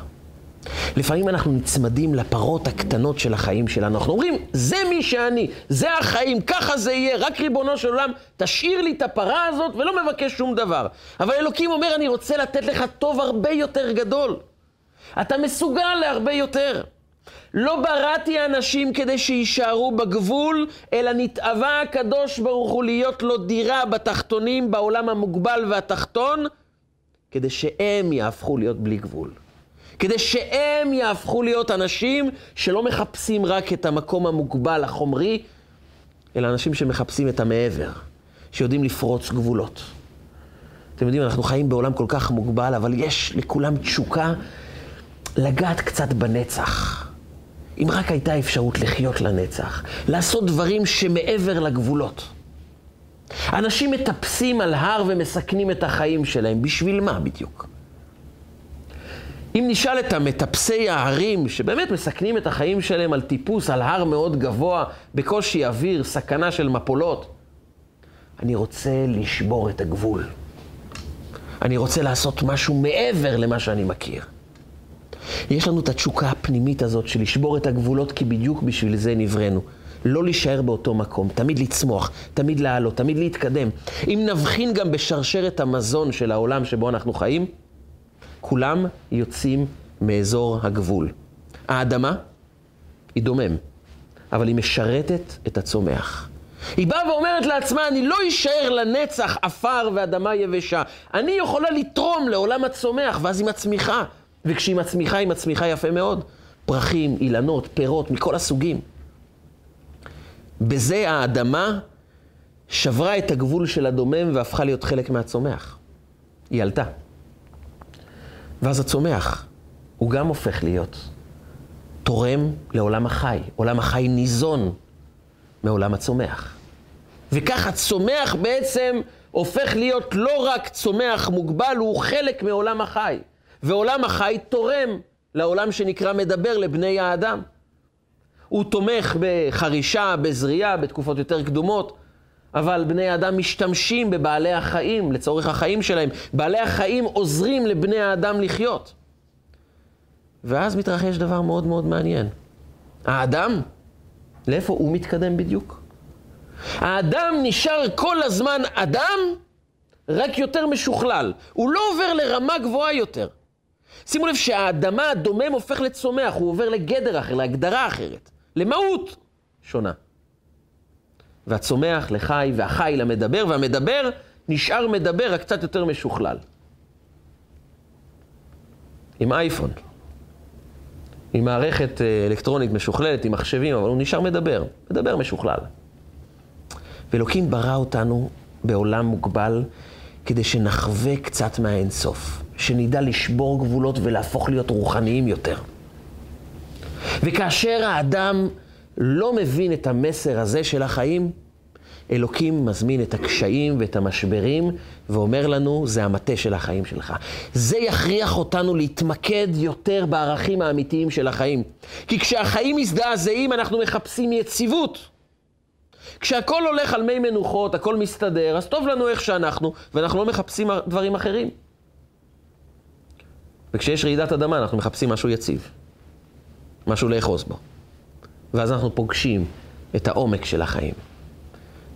[SPEAKER 1] לפעמים אנחנו נצמדים לפרות הקטנות של החיים שלנו. אנחנו אומרים, זה מי שאני, זה החיים, ככה זה יהיה, רק ריבונו של עולם, תשאיר לי את הפרה הזאת ולא מבקש שום דבר. אבל אלוקים אומר, אני רוצה לתת לך טוב הרבה יותר גדול. אתה מסוגל להרבה יותר. לא בראתי אנשים כדי שיישארו בגבול, אלא נתאווה הקדוש ברוך הוא להיות לו דירה בתחתונים, בעולם המוגבל והתחתון, כדי שהם יהפכו להיות בלי גבול. כדי שהם יהפכו להיות אנשים שלא מחפשים רק את המקום המוגבל, החומרי, אלא אנשים שמחפשים את המעבר, שיודעים לפרוץ גבולות. אתם יודעים, אנחנו חיים בעולם כל כך מוגבל, אבל יש לכולם תשוקה לגעת קצת בנצח. אם רק הייתה אפשרות לחיות לנצח, לעשות דברים שמעבר לגבולות. אנשים מטפסים על הר ומסכנים את החיים שלהם, בשביל מה בדיוק? אם נשאל את המטפסי ההרים, שבאמת מסכנים את החיים שלהם על טיפוס, על הר מאוד גבוה, בקושי אוויר, סכנה של מפולות, אני רוצה לשבור את הגבול. אני רוצה לעשות משהו מעבר למה שאני מכיר. יש לנו את התשוקה הפנימית הזאת של לשבור את הגבולות, כי בדיוק בשביל זה נבראנו. לא להישאר באותו מקום, תמיד לצמוח, תמיד לעלות, תמיד להתקדם. אם נבחין גם בשרשרת המזון של העולם שבו אנחנו חיים, כולם יוצאים מאזור הגבול. האדמה היא דומם, אבל היא משרתת את הצומח. היא באה ואומרת לעצמה, אני לא אשאר לנצח עפר ואדמה יבשה. אני יכולה לתרום לעולם הצומח, ואז היא מצמיחה. וכשהיא מצמיחה, היא מצמיחה יפה מאוד. פרחים, אילנות, פירות, מכל הסוגים. בזה האדמה שברה את הגבול של הדומם והפכה להיות חלק מהצומח. היא עלתה. ואז הצומח, הוא גם הופך להיות תורם לעולם החי. עולם החי ניזון מעולם הצומח. וכך הצומח בעצם הופך להיות לא רק צומח מוגבל, הוא חלק מעולם החי. ועולם החי תורם לעולם שנקרא מדבר לבני האדם. הוא תומך בחרישה, בזריעה, בתקופות יותר קדומות, אבל בני האדם משתמשים בבעלי החיים לצורך החיים שלהם. בעלי החיים עוזרים לבני האדם לחיות. ואז מתרחש דבר מאוד מאוד מעניין. האדם, לאיפה הוא מתקדם בדיוק? האדם נשאר כל הזמן אדם, רק יותר משוכלל. הוא לא עובר לרמה גבוהה יותר. שימו לב שהאדמה הדומם הופך לצומח, הוא עובר לגדר אחר, להגדרה אחרת, למהות שונה. והצומח לחי, והחי למדבר, והמדבר נשאר מדבר, רק קצת יותר משוכלל. עם אייפון, עם מערכת אה, אלקטרונית משוכללת, עם מחשבים, אבל הוא נשאר מדבר, מדבר משוכלל. ואלוקים ברא אותנו בעולם מוגבל כדי שנחווה קצת מהאינסוף, שנדע לשבור גבולות ולהפוך להיות רוחניים יותר. וכאשר האדם לא מבין את המסר הזה של החיים, אלוקים מזמין את הקשיים ואת המשברים ואומר לנו, זה המטה של החיים שלך. זה יכריח אותנו להתמקד יותר בערכים האמיתיים של החיים. כי כשהחיים מזדעזעים, אנחנו מחפשים יציבות. כשהכול הולך על מי מנוחות, הכל מסתדר, אז טוב לנו איך שאנחנו, ואנחנו לא מחפשים דברים אחרים. וכשיש רעידת אדמה, אנחנו מחפשים משהו יציב. משהו לאחוז בו. ואז אנחנו פוגשים את העומק של החיים.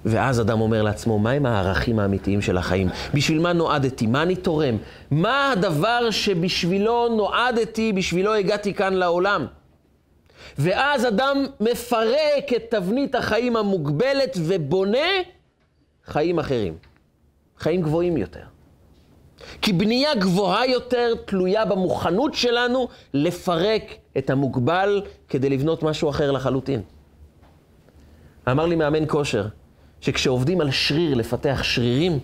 [SPEAKER 1] ואז אדם אומר לעצמו, מהם הערכים האמיתיים של החיים? בשביל מה נועדתי? מה אני תורם? מה הדבר שבשבילו נועדתי, בשבילו הגעתי כאן לעולם? ואז אדם מפרק את תבנית החיים המוגבלת ובונה חיים אחרים. חיים גבוהים יותר. כי בנייה גבוהה יותר תלויה במוכנות שלנו לפרק את המוגבל כדי לבנות משהו אחר לחלוטין. אמר לי מאמן כושר, שכשעובדים על שריר, לפתח שרירים,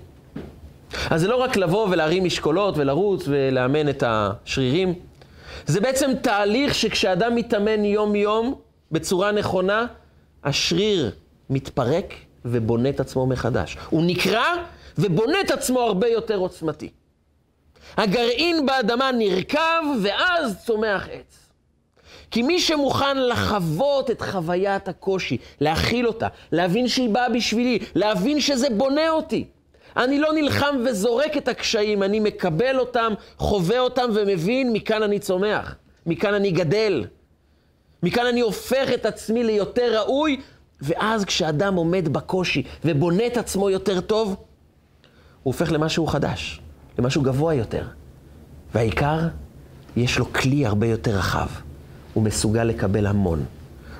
[SPEAKER 1] אז זה לא רק לבוא ולהרים משקולות ולרוץ ולאמן את השרירים, זה בעצם תהליך שכשאדם מתאמן יום-יום בצורה נכונה, השריר מתפרק ובונה את עצמו מחדש. הוא נקרע ובונה את עצמו הרבה יותר עוצמתי. הגרעין באדמה נרקב ואז צומח עץ. כי מי שמוכן לחוות את חוויית הקושי, להכיל אותה, להבין שהיא באה בשבילי, להבין שזה בונה אותי. אני לא נלחם וזורק את הקשיים, אני מקבל אותם, חווה אותם ומבין, מכאן אני צומח, מכאן אני גדל. מכאן אני הופך את עצמי ליותר ראוי, ואז כשאדם עומד בקושי ובונה את עצמו יותר טוב, הוא הופך למשהו חדש, למשהו גבוה יותר. והעיקר, יש לו כלי הרבה יותר רחב. הוא מסוגל לקבל המון.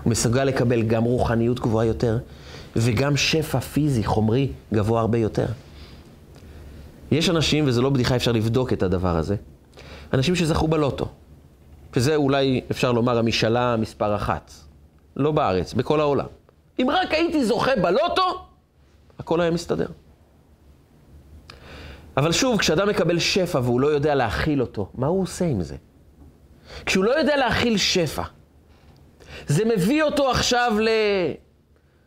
[SPEAKER 1] הוא מסוגל לקבל גם רוחניות גבוהה יותר, וגם שפע פיזי, חומרי, גבוה הרבה יותר. יש אנשים, וזה לא בדיחה, אפשר לבדוק את הדבר הזה, אנשים שזכו בלוטו, שזה אולי, אפשר לומר, המשאלה מספר אחת. לא בארץ, בכל העולם. אם רק הייתי זוכה בלוטו, הכל היה מסתדר. אבל שוב, כשאדם מקבל שפע והוא לא יודע להכיל אותו, מה הוא עושה עם זה? כשהוא לא יודע להכיל שפע, זה מביא אותו עכשיו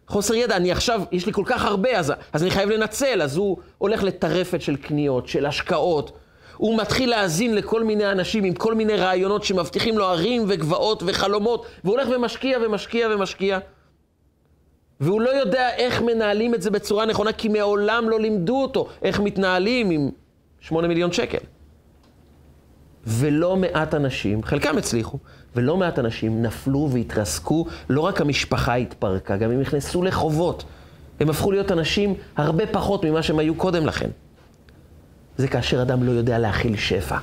[SPEAKER 1] לחוסר ידע. אני עכשיו, יש לי כל כך הרבה, אז, אז אני חייב לנצל. אז הוא הולך לטרפת של קניות, של השקעות. הוא מתחיל להאזין לכל מיני אנשים עם כל מיני רעיונות שמבטיחים לו ערים וגבעות וחלומות, והוא הולך ומשקיע ומשקיע ומשקיע. והוא לא יודע איך מנהלים את זה בצורה נכונה, כי מעולם לא לימדו אותו איך מתנהלים עם שמונה מיליון שקל. ולא מעט אנשים, חלקם הצליחו, ולא מעט אנשים נפלו והתרסקו, לא רק המשפחה התפרקה, גם הם נכנסו לחובות. הם הפכו להיות אנשים הרבה פחות ממה שהם היו קודם לכן. זה כאשר אדם לא יודע להכיל שפע.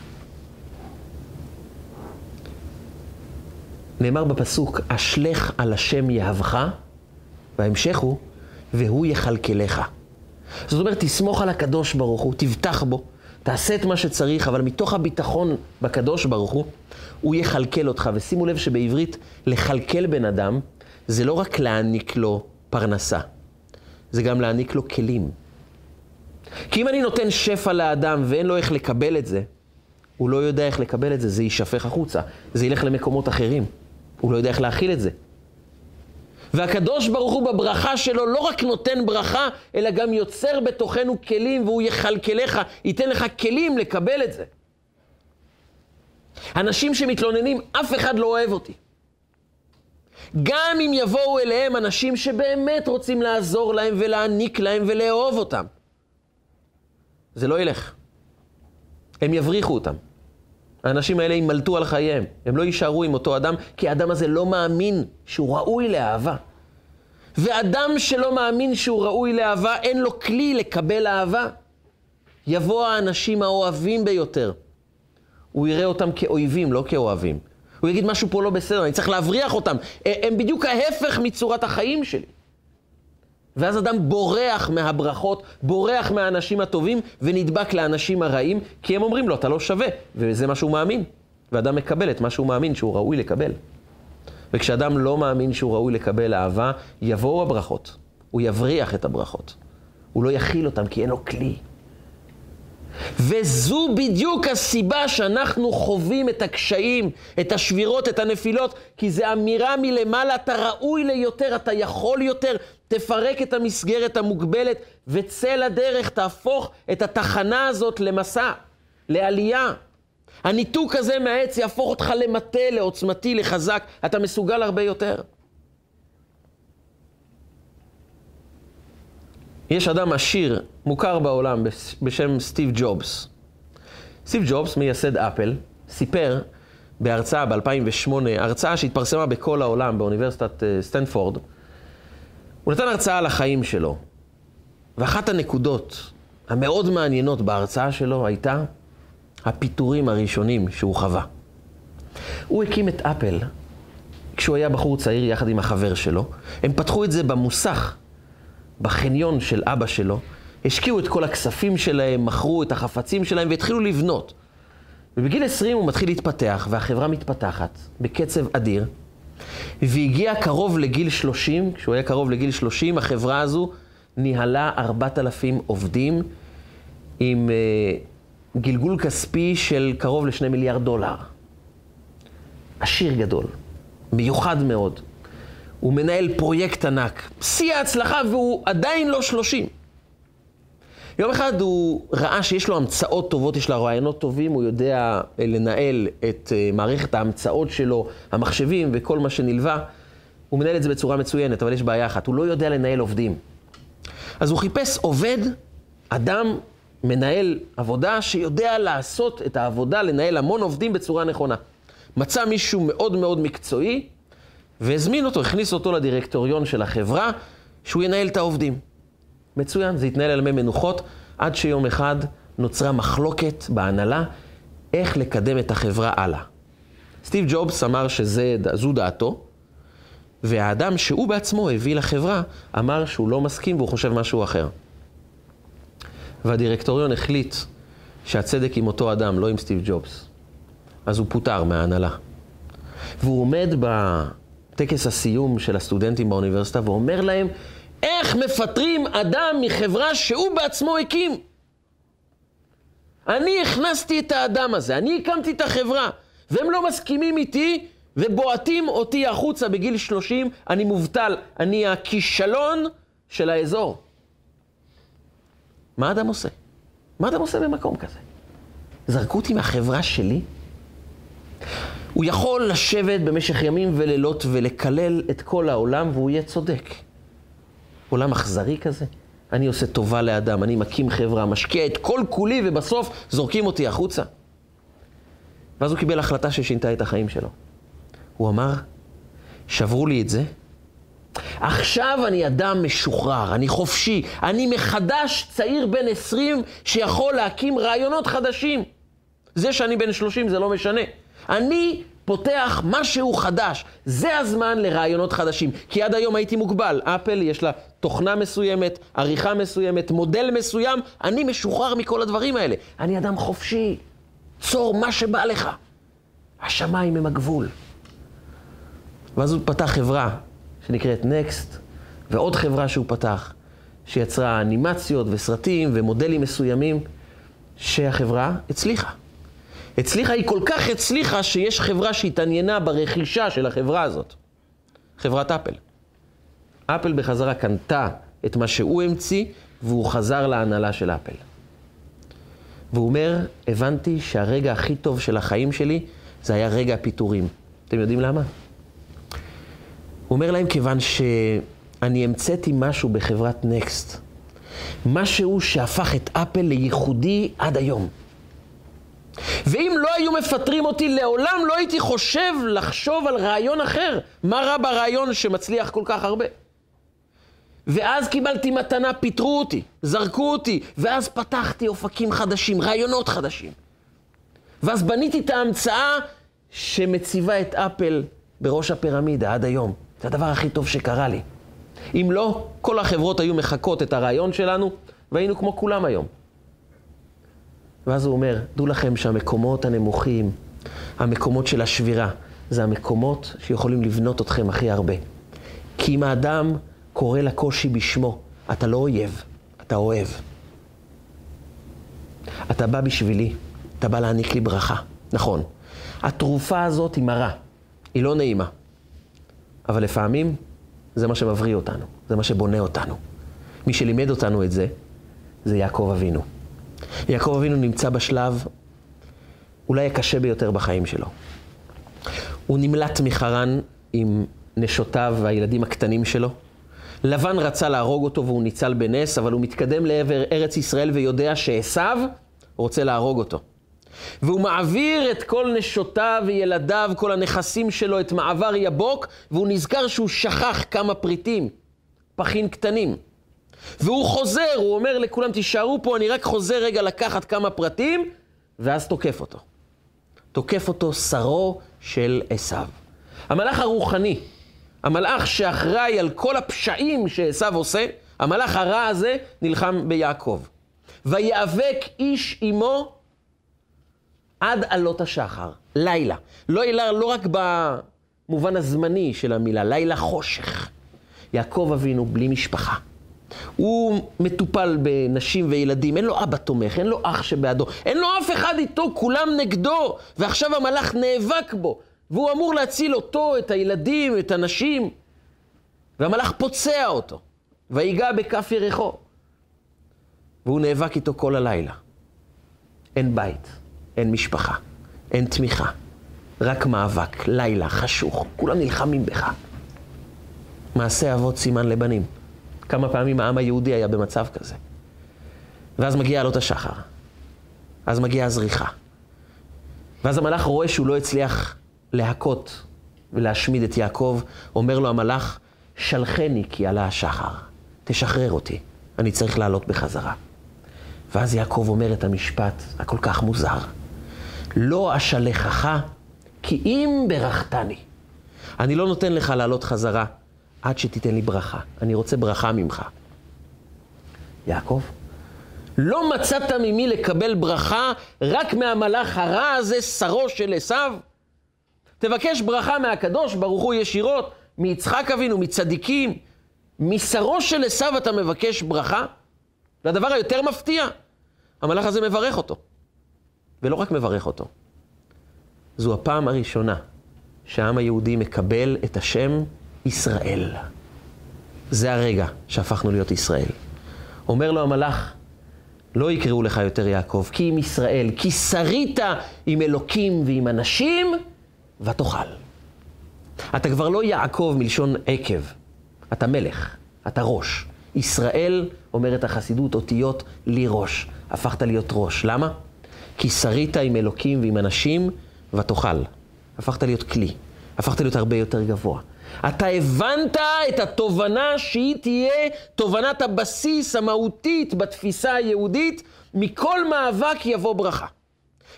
[SPEAKER 1] נאמר בפסוק, אשלך על השם יהבך, וההמשך הוא, והוא יכלכלך. זאת אומרת, תסמוך על הקדוש ברוך הוא, תבטח בו, תעשה את מה שצריך, אבל מתוך הביטחון בקדוש ברוך הוא, הוא יכלכל אותך. ושימו לב שבעברית, לכלכל בן אדם, זה לא רק להעניק לו פרנסה, זה גם להעניק לו כלים. כי אם אני נותן שפע לאדם ואין לו איך לקבל את זה, הוא לא יודע איך לקבל את זה, זה יישפך החוצה, זה ילך למקומות אחרים. הוא לא יודע איך להכיל את זה. והקדוש ברוך הוא בברכה שלו לא רק נותן ברכה, אלא גם יוצר בתוכנו כלים והוא יכלכלך, ייתן לך כלים לקבל את זה. אנשים שמתלוננים, אף אחד לא אוהב אותי. גם אם יבואו אליהם אנשים שבאמת רוצים לעזור להם ולהעניק להם ולאהוב אותם, זה לא ילך. הם יבריחו אותם. האנשים האלה ימלטו על חייהם, הם לא יישארו עם אותו אדם, כי האדם הזה לא מאמין שהוא ראוי לאהבה. ואדם שלא מאמין שהוא ראוי לאהבה, אין לו כלי לקבל אהבה. יבוא האנשים האוהבים ביותר. הוא יראה אותם כאויבים, לא כאוהבים. הוא יגיד משהו פה לא בסדר, אני צריך להבריח אותם. הם בדיוק ההפך מצורת החיים שלי. ואז אדם בורח מהברכות, בורח מהאנשים הטובים, ונדבק לאנשים הרעים, כי הם אומרים לו, אתה לא שווה, וזה מה שהוא מאמין. ואדם מקבל את מה שהוא מאמין שהוא ראוי לקבל. וכשאדם לא מאמין שהוא ראוי לקבל אהבה, יבואו הברכות. הוא יבריח את הברכות. הוא לא יכיל אותם כי אין לו כלי. וזו בדיוק הסיבה שאנחנו חווים את הקשיים, את השבירות, את הנפילות, כי זו אמירה מלמעלה, אתה ראוי ליותר, אתה יכול יותר, תפרק את המסגרת המוגבלת וצא לדרך, תהפוך את התחנה הזאת למסע, לעלייה. הניתוק הזה מהעץ יהפוך אותך למטה, לעוצמתי, לחזק, אתה מסוגל הרבה יותר. יש אדם עשיר, מוכר בעולם, בשם סטיב ג'ובס. סטיב ג'ובס, מייסד אפל, סיפר בהרצאה ב-2008, הרצאה שהתפרסמה בכל העולם באוניברסיטת אה, סטנפורד, הוא נתן הרצאה על החיים שלו. ואחת הנקודות המאוד מעניינות בהרצאה שלו הייתה הפיטורים הראשונים שהוא חווה. הוא הקים את אפל כשהוא היה בחור צעיר יחד עם החבר שלו. הם פתחו את זה במוסך בחניון של אבא שלו, השקיעו את כל הכספים שלהם, מכרו את החפצים שלהם והתחילו לבנות. ובגיל 20 הוא מתחיל להתפתח, והחברה מתפתחת בקצב אדיר, והגיע קרוב לגיל 30, כשהוא היה קרוב לגיל 30, החברה הזו ניהלה 4,000 עובדים עם uh, גלגול כספי של קרוב ל-2 מיליארד דולר. עשיר גדול, מיוחד מאוד. הוא מנהל פרויקט ענק, שיא ההצלחה והוא עדיין לא 30. יום אחד הוא ראה שיש לו המצאות טובות, יש לו רעיונות טובים, הוא יודע אה, לנהל את אה, מערכת ההמצאות שלו, המחשבים וכל מה שנלווה. הוא מנהל את זה בצורה מצוינת, אבל יש בעיה אחת, הוא לא יודע לנהל עובדים. אז הוא חיפש עובד, אדם, מנהל עבודה, שיודע לעשות את העבודה, לנהל המון עובדים בצורה נכונה. מצא מישהו מאוד מאוד מקצועי, והזמין אותו, הכניס אותו לדירקטוריון של החברה, שהוא ינהל את העובדים. מצוין, זה התנהל על מי מנוחות, עד שיום אחד נוצרה מחלוקת בהנהלה איך לקדם את החברה הלאה. סטיב ג'ובס אמר שזו דעתו, והאדם שהוא בעצמו הביא לחברה אמר שהוא לא מסכים והוא חושב משהו אחר. והדירקטוריון החליט שהצדק עם אותו אדם, לא עם סטיב ג'ובס. אז הוא פוטר מההנהלה. והוא עומד טקס הסיום של הסטודנטים באוניברסיטה ואומר להם, איך מפטרים אדם מחברה שהוא בעצמו הקים? אני הכנסתי את האדם הזה, אני הקמתי את החברה, והם לא מסכימים איתי ובועטים אותי החוצה בגיל 30, אני מובטל, אני הכישלון של האזור. מה אדם עושה? מה אדם עושה במקום כזה? זרקו אותי מהחברה שלי? הוא יכול לשבת במשך ימים ולילות ולקלל את כל העולם והוא יהיה צודק. עולם אכזרי כזה? אני עושה טובה לאדם, אני מקים חברה, משקיע את כל כולי ובסוף זורקים אותי החוצה. ואז הוא קיבל החלטה ששינתה את החיים שלו. הוא אמר, שברו לי את זה, עכשיו אני אדם משוחרר, אני חופשי, אני מחדש צעיר בן 20 שיכול להקים רעיונות חדשים. זה שאני בן 30 זה לא משנה. אני פותח משהו חדש. זה הזמן לרעיונות חדשים. כי עד היום הייתי מוגבל. אפל יש לה תוכנה מסוימת, עריכה מסוימת, מודל מסוים. אני משוחרר מכל הדברים האלה. אני אדם חופשי. צור מה שבא לך. השמיים הם הגבול. ואז הוא פתח חברה שנקראת Next, ועוד חברה שהוא פתח, שיצרה אנימציות וסרטים ומודלים מסוימים, שהחברה הצליחה. הצליחה, היא כל כך הצליחה שיש חברה שהתעניינה ברכישה של החברה הזאת. חברת אפל. אפל בחזרה קנתה את מה שהוא המציא, והוא חזר להנהלה של אפל. והוא אומר, הבנתי שהרגע הכי טוב של החיים שלי זה היה רגע הפיטורים. אתם יודעים למה? הוא אומר להם, כיוון שאני המצאתי משהו בחברת נקסט, משהו שהפך את אפל לייחודי עד היום. ואם לא היו מפטרים אותי, לעולם לא הייתי חושב לחשוב על רעיון אחר. מה רע ברעיון שמצליח כל כך הרבה? ואז קיבלתי מתנה, פיטרו אותי, זרקו אותי, ואז פתחתי אופקים חדשים, רעיונות חדשים. ואז בניתי את ההמצאה שמציבה את אפל בראש הפירמידה עד היום. זה הדבר הכי טוב שקרה לי. אם לא, כל החברות היו מחקות את הרעיון שלנו, והיינו כמו כולם היום. ואז הוא אומר, דעו לכם שהמקומות הנמוכים, המקומות של השבירה, זה המקומות שיכולים לבנות אתכם הכי הרבה. כי אם האדם קורא לקושי בשמו, אתה לא אויב, אתה אוהב. אתה בא בשבילי, אתה בא להעניק לי ברכה. נכון, התרופה הזאת היא מרה, היא לא נעימה. אבל לפעמים זה מה שמבריא אותנו, זה מה שבונה אותנו. מי שלימד אותנו את זה, זה יעקב אבינו. יעקב אבינו נמצא בשלב אולי הקשה ביותר בחיים שלו. הוא נמלט מחרן עם נשותיו והילדים הקטנים שלו. לבן רצה להרוג אותו והוא ניצל בנס, אבל הוא מתקדם לעבר ארץ ישראל ויודע שעשו רוצה להרוג אותו. והוא מעביר את כל נשותיו וילדיו, כל הנכסים שלו, את מעבר יבוק, והוא נזכר שהוא שכח כמה פריטים, פחים קטנים. והוא חוזר, הוא אומר לכולם, תישארו פה, אני רק חוזר רגע לקחת כמה פרטים, ואז תוקף אותו. תוקף אותו שרו של עשו. המלאך הרוחני, המלאך שאחראי על כל הפשעים שעשו עושה, המלאך הרע הזה נלחם ביעקב. ויאבק איש עמו עד עלות השחר, לילה. לא לא רק במובן הזמני של המילה, לילה חושך. יעקב אבינו בלי משפחה. הוא מטופל בנשים וילדים, אין לו אבא תומך, אין לו אח שבעדו, אין לו אף אחד איתו, כולם נגדו, ועכשיו המלאך נאבק בו, והוא אמור להציל אותו, את הילדים, את הנשים, והמלאך פוצע אותו, ויגע בכף ירחו, והוא נאבק איתו כל הלילה. אין בית, אין משפחה, אין תמיכה, רק מאבק, לילה, חשוך, כולם נלחמים בך. מעשה אבות סימן לבנים. כמה פעמים העם היהודי היה במצב כזה. ואז מגיע עלות השחר. אז מגיעה הזריחה. ואז המלאך רואה שהוא לא הצליח להכות ולהשמיד את יעקב. אומר לו המלאך, שלחני כי עלה השחר. תשחרר אותי, אני צריך לעלות בחזרה. ואז יעקב אומר את המשפט הכל כך מוזר. לא אשלחך כי אם ברכתני. אני לא נותן לך לעלות חזרה עד שתיתן לי ברכה. אני רוצה ברכה ממך. יעקב, לא מצאת ממי לקבל ברכה רק מהמלאך הרע הזה, שרו של עשו? תבקש ברכה מהקדוש ברוך הוא ישירות, מיצחק אבינו, מצדיקים. משרו של עשו אתה מבקש ברכה? והדבר היותר מפתיע, המלאך הזה מברך אותו. ולא רק מברך אותו, זו הפעם הראשונה שהעם היהודי מקבל את השם ישראל. זה הרגע שהפכנו להיות ישראל. אומר לו המלאך, לא יקראו לך יותר יעקב, כי עם ישראל, כי שרית עם אלוקים ועם אנשים, ותאכל. אתה כבר לא יעקב מלשון עקב, אתה מלך, אתה ראש. ישראל, אומרת החסידות, אותיות לי ראש. הפכת להיות ראש. למה? כי שרית עם אלוקים ועם אנשים, ותאכל. הפכת להיות כלי. הפכת להיות הרבה יותר גבוה. אתה הבנת את התובנה שהיא תהיה תובנת הבסיס המהותית בתפיסה היהודית, מכל מאבק יבוא ברכה.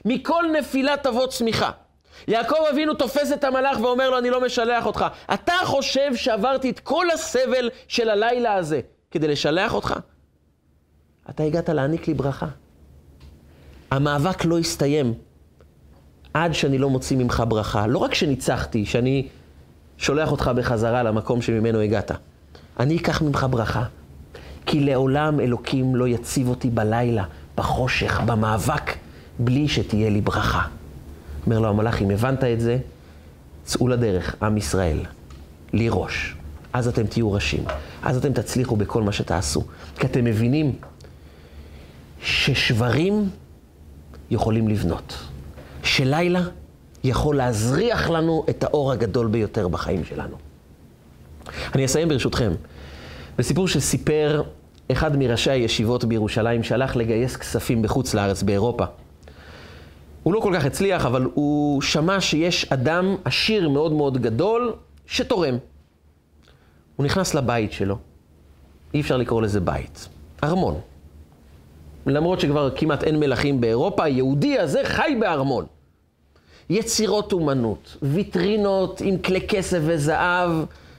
[SPEAKER 1] מכל נפילה תבוא צמיחה. יעקב אבינו תופס את המלאך ואומר לו, אני לא משלח אותך. אתה חושב שעברתי את כל הסבל של הלילה הזה כדי לשלח אותך? אתה הגעת להעניק לי ברכה. המאבק לא הסתיים עד שאני לא מוציא ממך ברכה. לא רק שניצחתי, שאני שולח אותך בחזרה למקום שממנו הגעת. אני אקח ממך ברכה, כי לעולם אלוקים לא יציב אותי בלילה, בחושך, במאבק, בלי שתהיה לי ברכה. אומר לו המלאך, אם הבנת את זה, צאו לדרך, עם ישראל, לי. אז אתם תהיו ראשים. אז אתם תצליחו בכל מה שתעשו. כי אתם מבינים ששברים יכולים לבנות. שלילה יכול להזריח לנו את האור הגדול ביותר בחיים שלנו. אני אסיים ברשותכם בסיפור שסיפר אחד מראשי הישיבות בירושלים שהלך לגייס כספים בחוץ לארץ, באירופה. הוא לא כל כך הצליח, אבל הוא שמע שיש אדם עשיר מאוד מאוד גדול שתורם. הוא נכנס לבית שלו, אי אפשר לקרוא לזה בית. ארמון. למרות שכבר כמעט אין מלכים באירופה, היהודי הזה חי בארמון. יצירות אומנות, ויטרינות עם כלי כסף וזהב,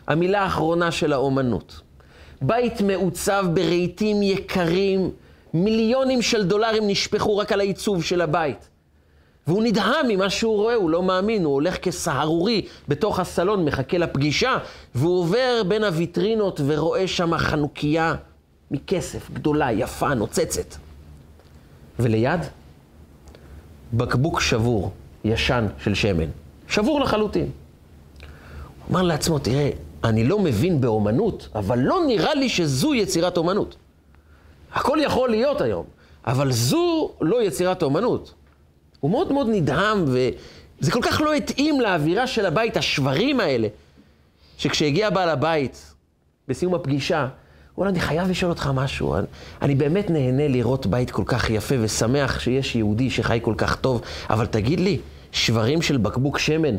[SPEAKER 1] המילה האחרונה של האומנות. בית מעוצב ברהיטים יקרים, מיליונים של דולרים נשפכו רק על העיצוב של הבית. והוא נדהם ממה שהוא רואה, הוא לא מאמין, הוא הולך כסהרורי בתוך הסלון, מחכה לפגישה, והוא עובר בין הוויטרינות ורואה שם חנוכיה מכסף, גדולה, יפה, נוצצת. וליד, בקבוק שבור, ישן של שמן. שבור לחלוטין. הוא אמר לעצמו, תראה, אני לא מבין באומנות, אבל לא נראה לי שזו יצירת אומנות. הכל יכול להיות היום, אבל זו לא יצירת אומנות. הוא מאוד מאוד נדהם, וזה כל כך לא התאים לאווירה של הבית, השברים האלה, שכשהגיע בעל הבית, בסיום הפגישה, הוא אמר, אני חייב לשאול אותך משהו. אני, אני באמת נהנה לראות בית כל כך יפה ושמח שיש יהודי שחי כל כך טוב, אבל תגיד לי, שברים של בקבוק שמן,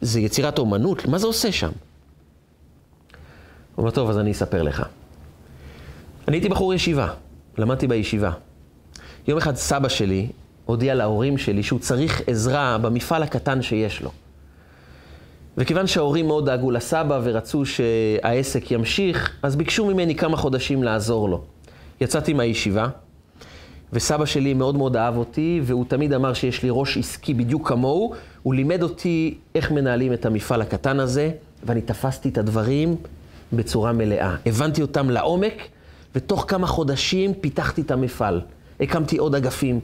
[SPEAKER 1] זה יצירת אומנות? מה זה עושה שם? הוא אומר, טוב, אז אני אספר לך. אני הייתי בחור ישיבה, למדתי בישיבה. יום אחד סבא שלי הודיע להורים שלי שהוא צריך עזרה במפעל הקטן שיש לו. וכיוון שההורים מאוד דאגו לסבא ורצו שהעסק ימשיך, אז ביקשו ממני כמה חודשים לעזור לו. יצאתי מהישיבה, וסבא שלי מאוד מאוד אהב אותי, והוא תמיד אמר שיש לי ראש עסקי בדיוק כמוהו. הוא לימד אותי איך מנהלים את המפעל הקטן הזה, ואני תפסתי את הדברים בצורה מלאה. הבנתי אותם לעומק, ותוך כמה חודשים פיתחתי את המפעל. הקמתי עוד אגפים,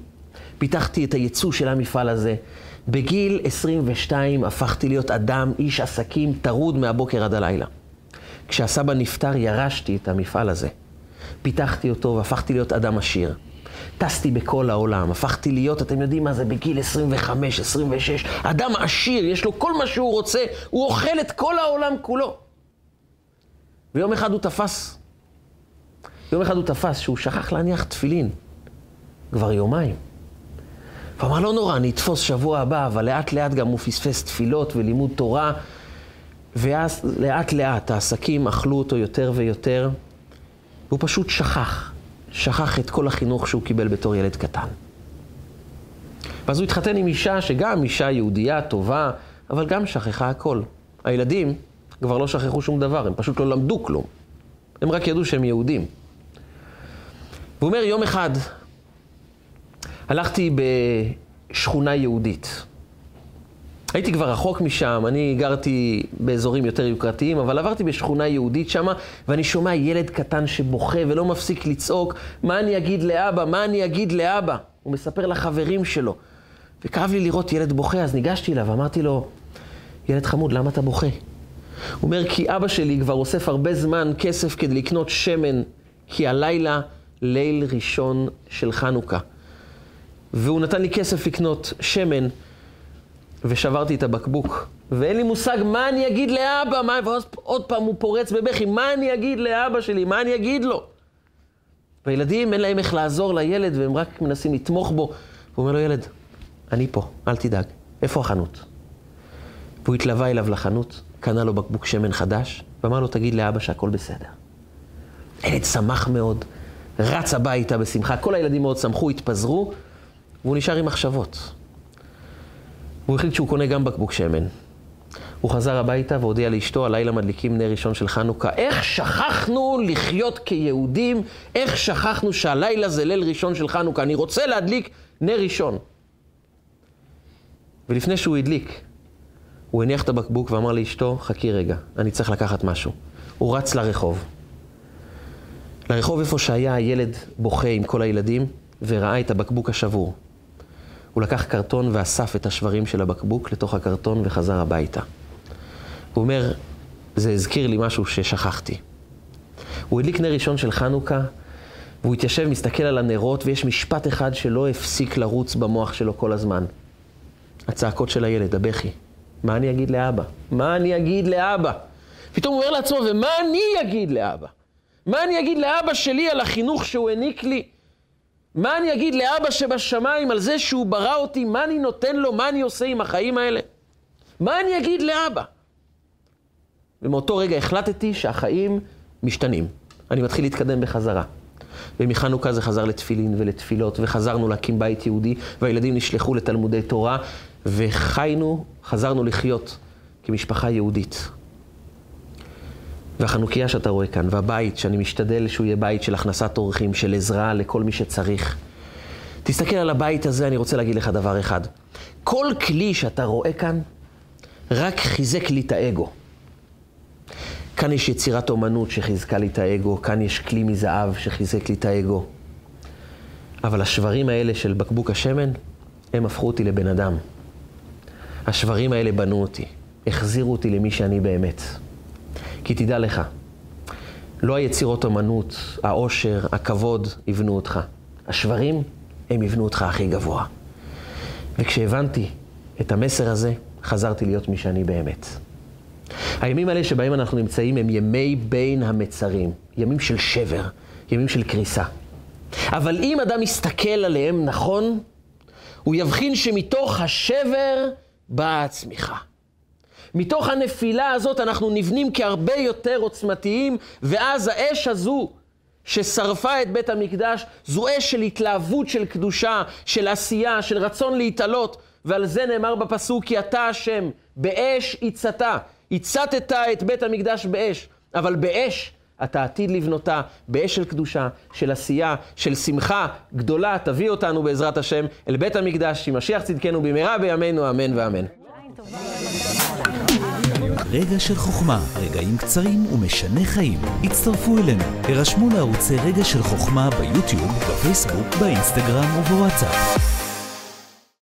[SPEAKER 1] פיתחתי את הייצוא של המפעל הזה. בגיל 22 הפכתי להיות אדם, איש עסקים, טרוד מהבוקר עד הלילה. כשהסבא נפטר ירשתי את המפעל הזה. פיתחתי אותו והפכתי להיות אדם עשיר. טסתי בכל העולם, הפכתי להיות, אתם יודעים מה זה, בגיל 25, 26, אדם עשיר, יש לו כל מה שהוא רוצה, הוא אוכל את כל העולם כולו. ויום אחד הוא תפס, יום אחד הוא תפס שהוא שכח להניח תפילין, כבר יומיים. והוא אמר, לא נורא, אני אתפוס שבוע הבא, אבל לאט לאט גם הוא פספס תפילות ולימוד תורה, ואז לאט לאט העסקים אכלו אותו יותר ויותר, והוא פשוט שכח, שכח את כל החינוך שהוא קיבל בתור ילד קטן. ואז הוא התחתן עם אישה שגם אישה יהודייה, טובה, אבל גם שכחה הכל. הילדים כבר לא שכחו שום דבר, הם פשוט לא למדו כלום. הם רק ידעו שהם יהודים. והוא אומר, יום אחד הלכתי בשכונה יהודית. הייתי כבר רחוק משם, אני גרתי באזורים יותר יוקרתיים, אבל עברתי בשכונה יהודית שם, ואני שומע ילד קטן שבוכה ולא מפסיק לצעוק, מה אני אגיד לאבא? מה אני אגיד לאבא? הוא מספר לחברים שלו. וכאב לי לראות ילד בוכה, אז ניגשתי אליו, אמרתי לו, ילד חמוד, למה אתה בוכה? הוא אומר, כי אבא שלי כבר אוסף הרבה זמן כסף כדי לקנות שמן, כי הלילה ליל ראשון של חנוכה. והוא נתן לי כסף לקנות שמן, ושברתי את הבקבוק. ואין לי מושג מה אני אגיד לאבא, מה... ועוד פעם הוא פורץ בבכי, מה אני אגיד לאבא שלי, מה אני אגיד לו? והילדים, אין להם איך לעזור לילד, והם רק מנסים לתמוך בו. הוא אומר לו, ילד, אני פה, אל תדאג. איפה החנות? והוא התלווה אליו לחנות, קנה לו בקבוק שמן חדש, ואמר לו, תגיד לאבא שהכל בסדר. הילד שמח מאוד, רץ הביתה בשמחה, כל הילדים מאוד שמחו, התפזרו, והוא נשאר עם מחשבות. הוא החליט שהוא קונה גם בקבוק שמן. הוא חזר הביתה והודיע לאשתו, הלילה מדליקים נר ראשון של חנוכה. איך שכחנו לחיות כיהודים? איך שכחנו שהלילה זה ליל ראשון של חנוכה? אני רוצה להדליק נר ראשון. ולפני שהוא הדליק, הוא הניח את הבקבוק ואמר לאשתו, חכי רגע, אני צריך לקחת משהו. הוא רץ לרחוב. לרחוב איפה שהיה הילד בוכה עם כל הילדים, וראה את הבקבוק השבור. הוא לקח קרטון ואסף את השברים של הבקבוק לתוך הקרטון וחזר הביתה. הוא אומר, זה הזכיר לי משהו ששכחתי. הוא הדליק נר ראשון של חנוכה, והוא התיישב, מסתכל על הנרות, ויש משפט אחד שלא הפסיק לרוץ במוח שלו כל הזמן. הצעקות של הילד, הבכי. מה אני אגיד לאבא? מה אני אגיד לאבא? פתאום הוא אומר לעצמו, ומה אני אגיד לאבא? מה אני אגיד לאבא שלי על החינוך שהוא העניק לי? מה אני אגיד לאבא שבשמיים על זה שהוא ברא אותי? מה אני נותן לו? מה אני עושה עם החיים האלה? מה אני אגיד לאבא? ומאותו רגע החלטתי שהחיים משתנים. אני מתחיל להתקדם בחזרה. ומחנוכה זה חזר לתפילין ולתפילות, וחזרנו להקים בית יהודי, והילדים נשלחו לתלמודי תורה, וחיינו, חזרנו לחיות כמשפחה יהודית. והחנוכיה שאתה רואה כאן, והבית, שאני משתדל שהוא יהיה בית של הכנסת אורחים, של עזרה לכל מי שצריך. תסתכל על הבית הזה, אני רוצה להגיד לך דבר אחד. כל כלי שאתה רואה כאן, רק חיזק לי את האגו. כאן יש יצירת אומנות שחיזקה לי את האגו, כאן יש כלי מזהב שחיזק לי את האגו. אבל השברים האלה של בקבוק השמן, הם הפכו אותי לבן אדם. השברים האלה בנו אותי, החזירו אותי למי שאני באמת. כי תדע לך, לא היצירות אומנות, העושר, הכבוד, יבנו אותך. השברים, הם יבנו אותך הכי גבוה. וכשהבנתי את המסר הזה, חזרתי להיות מי שאני באמת. הימים האלה שבהם אנחנו נמצאים הם ימי בין המצרים, ימים של שבר, ימים של קריסה. אבל אם אדם מסתכל עליהם נכון, הוא יבחין שמתוך השבר באה הצמיחה. מתוך הנפילה הזאת אנחנו נבנים כהרבה יותר עוצמתיים, ואז האש הזו ששרפה את בית המקדש, זו אש של התלהבות של קדושה, של עשייה, של רצון להתעלות, ועל זה נאמר בפסוק, כי אתה השם, באש הצתה. הצתת את בית המקדש באש, אבל באש אתה עתיד לבנותה, באש של קדושה, של עשייה, של שמחה גדולה, תביא אותנו בעזרת השם אל בית המקדש, שימשיח צדקנו במהרה בימינו, אמן ואמן.
[SPEAKER 2] רגע של חוכמה, רגעים קצרים ומשנה חיים. הצטרפו אלינו, הרשמו לערוצי רגע של חוכמה ביוטיוב, בפייסבוק, באינסטגרם ובוואטסאפ.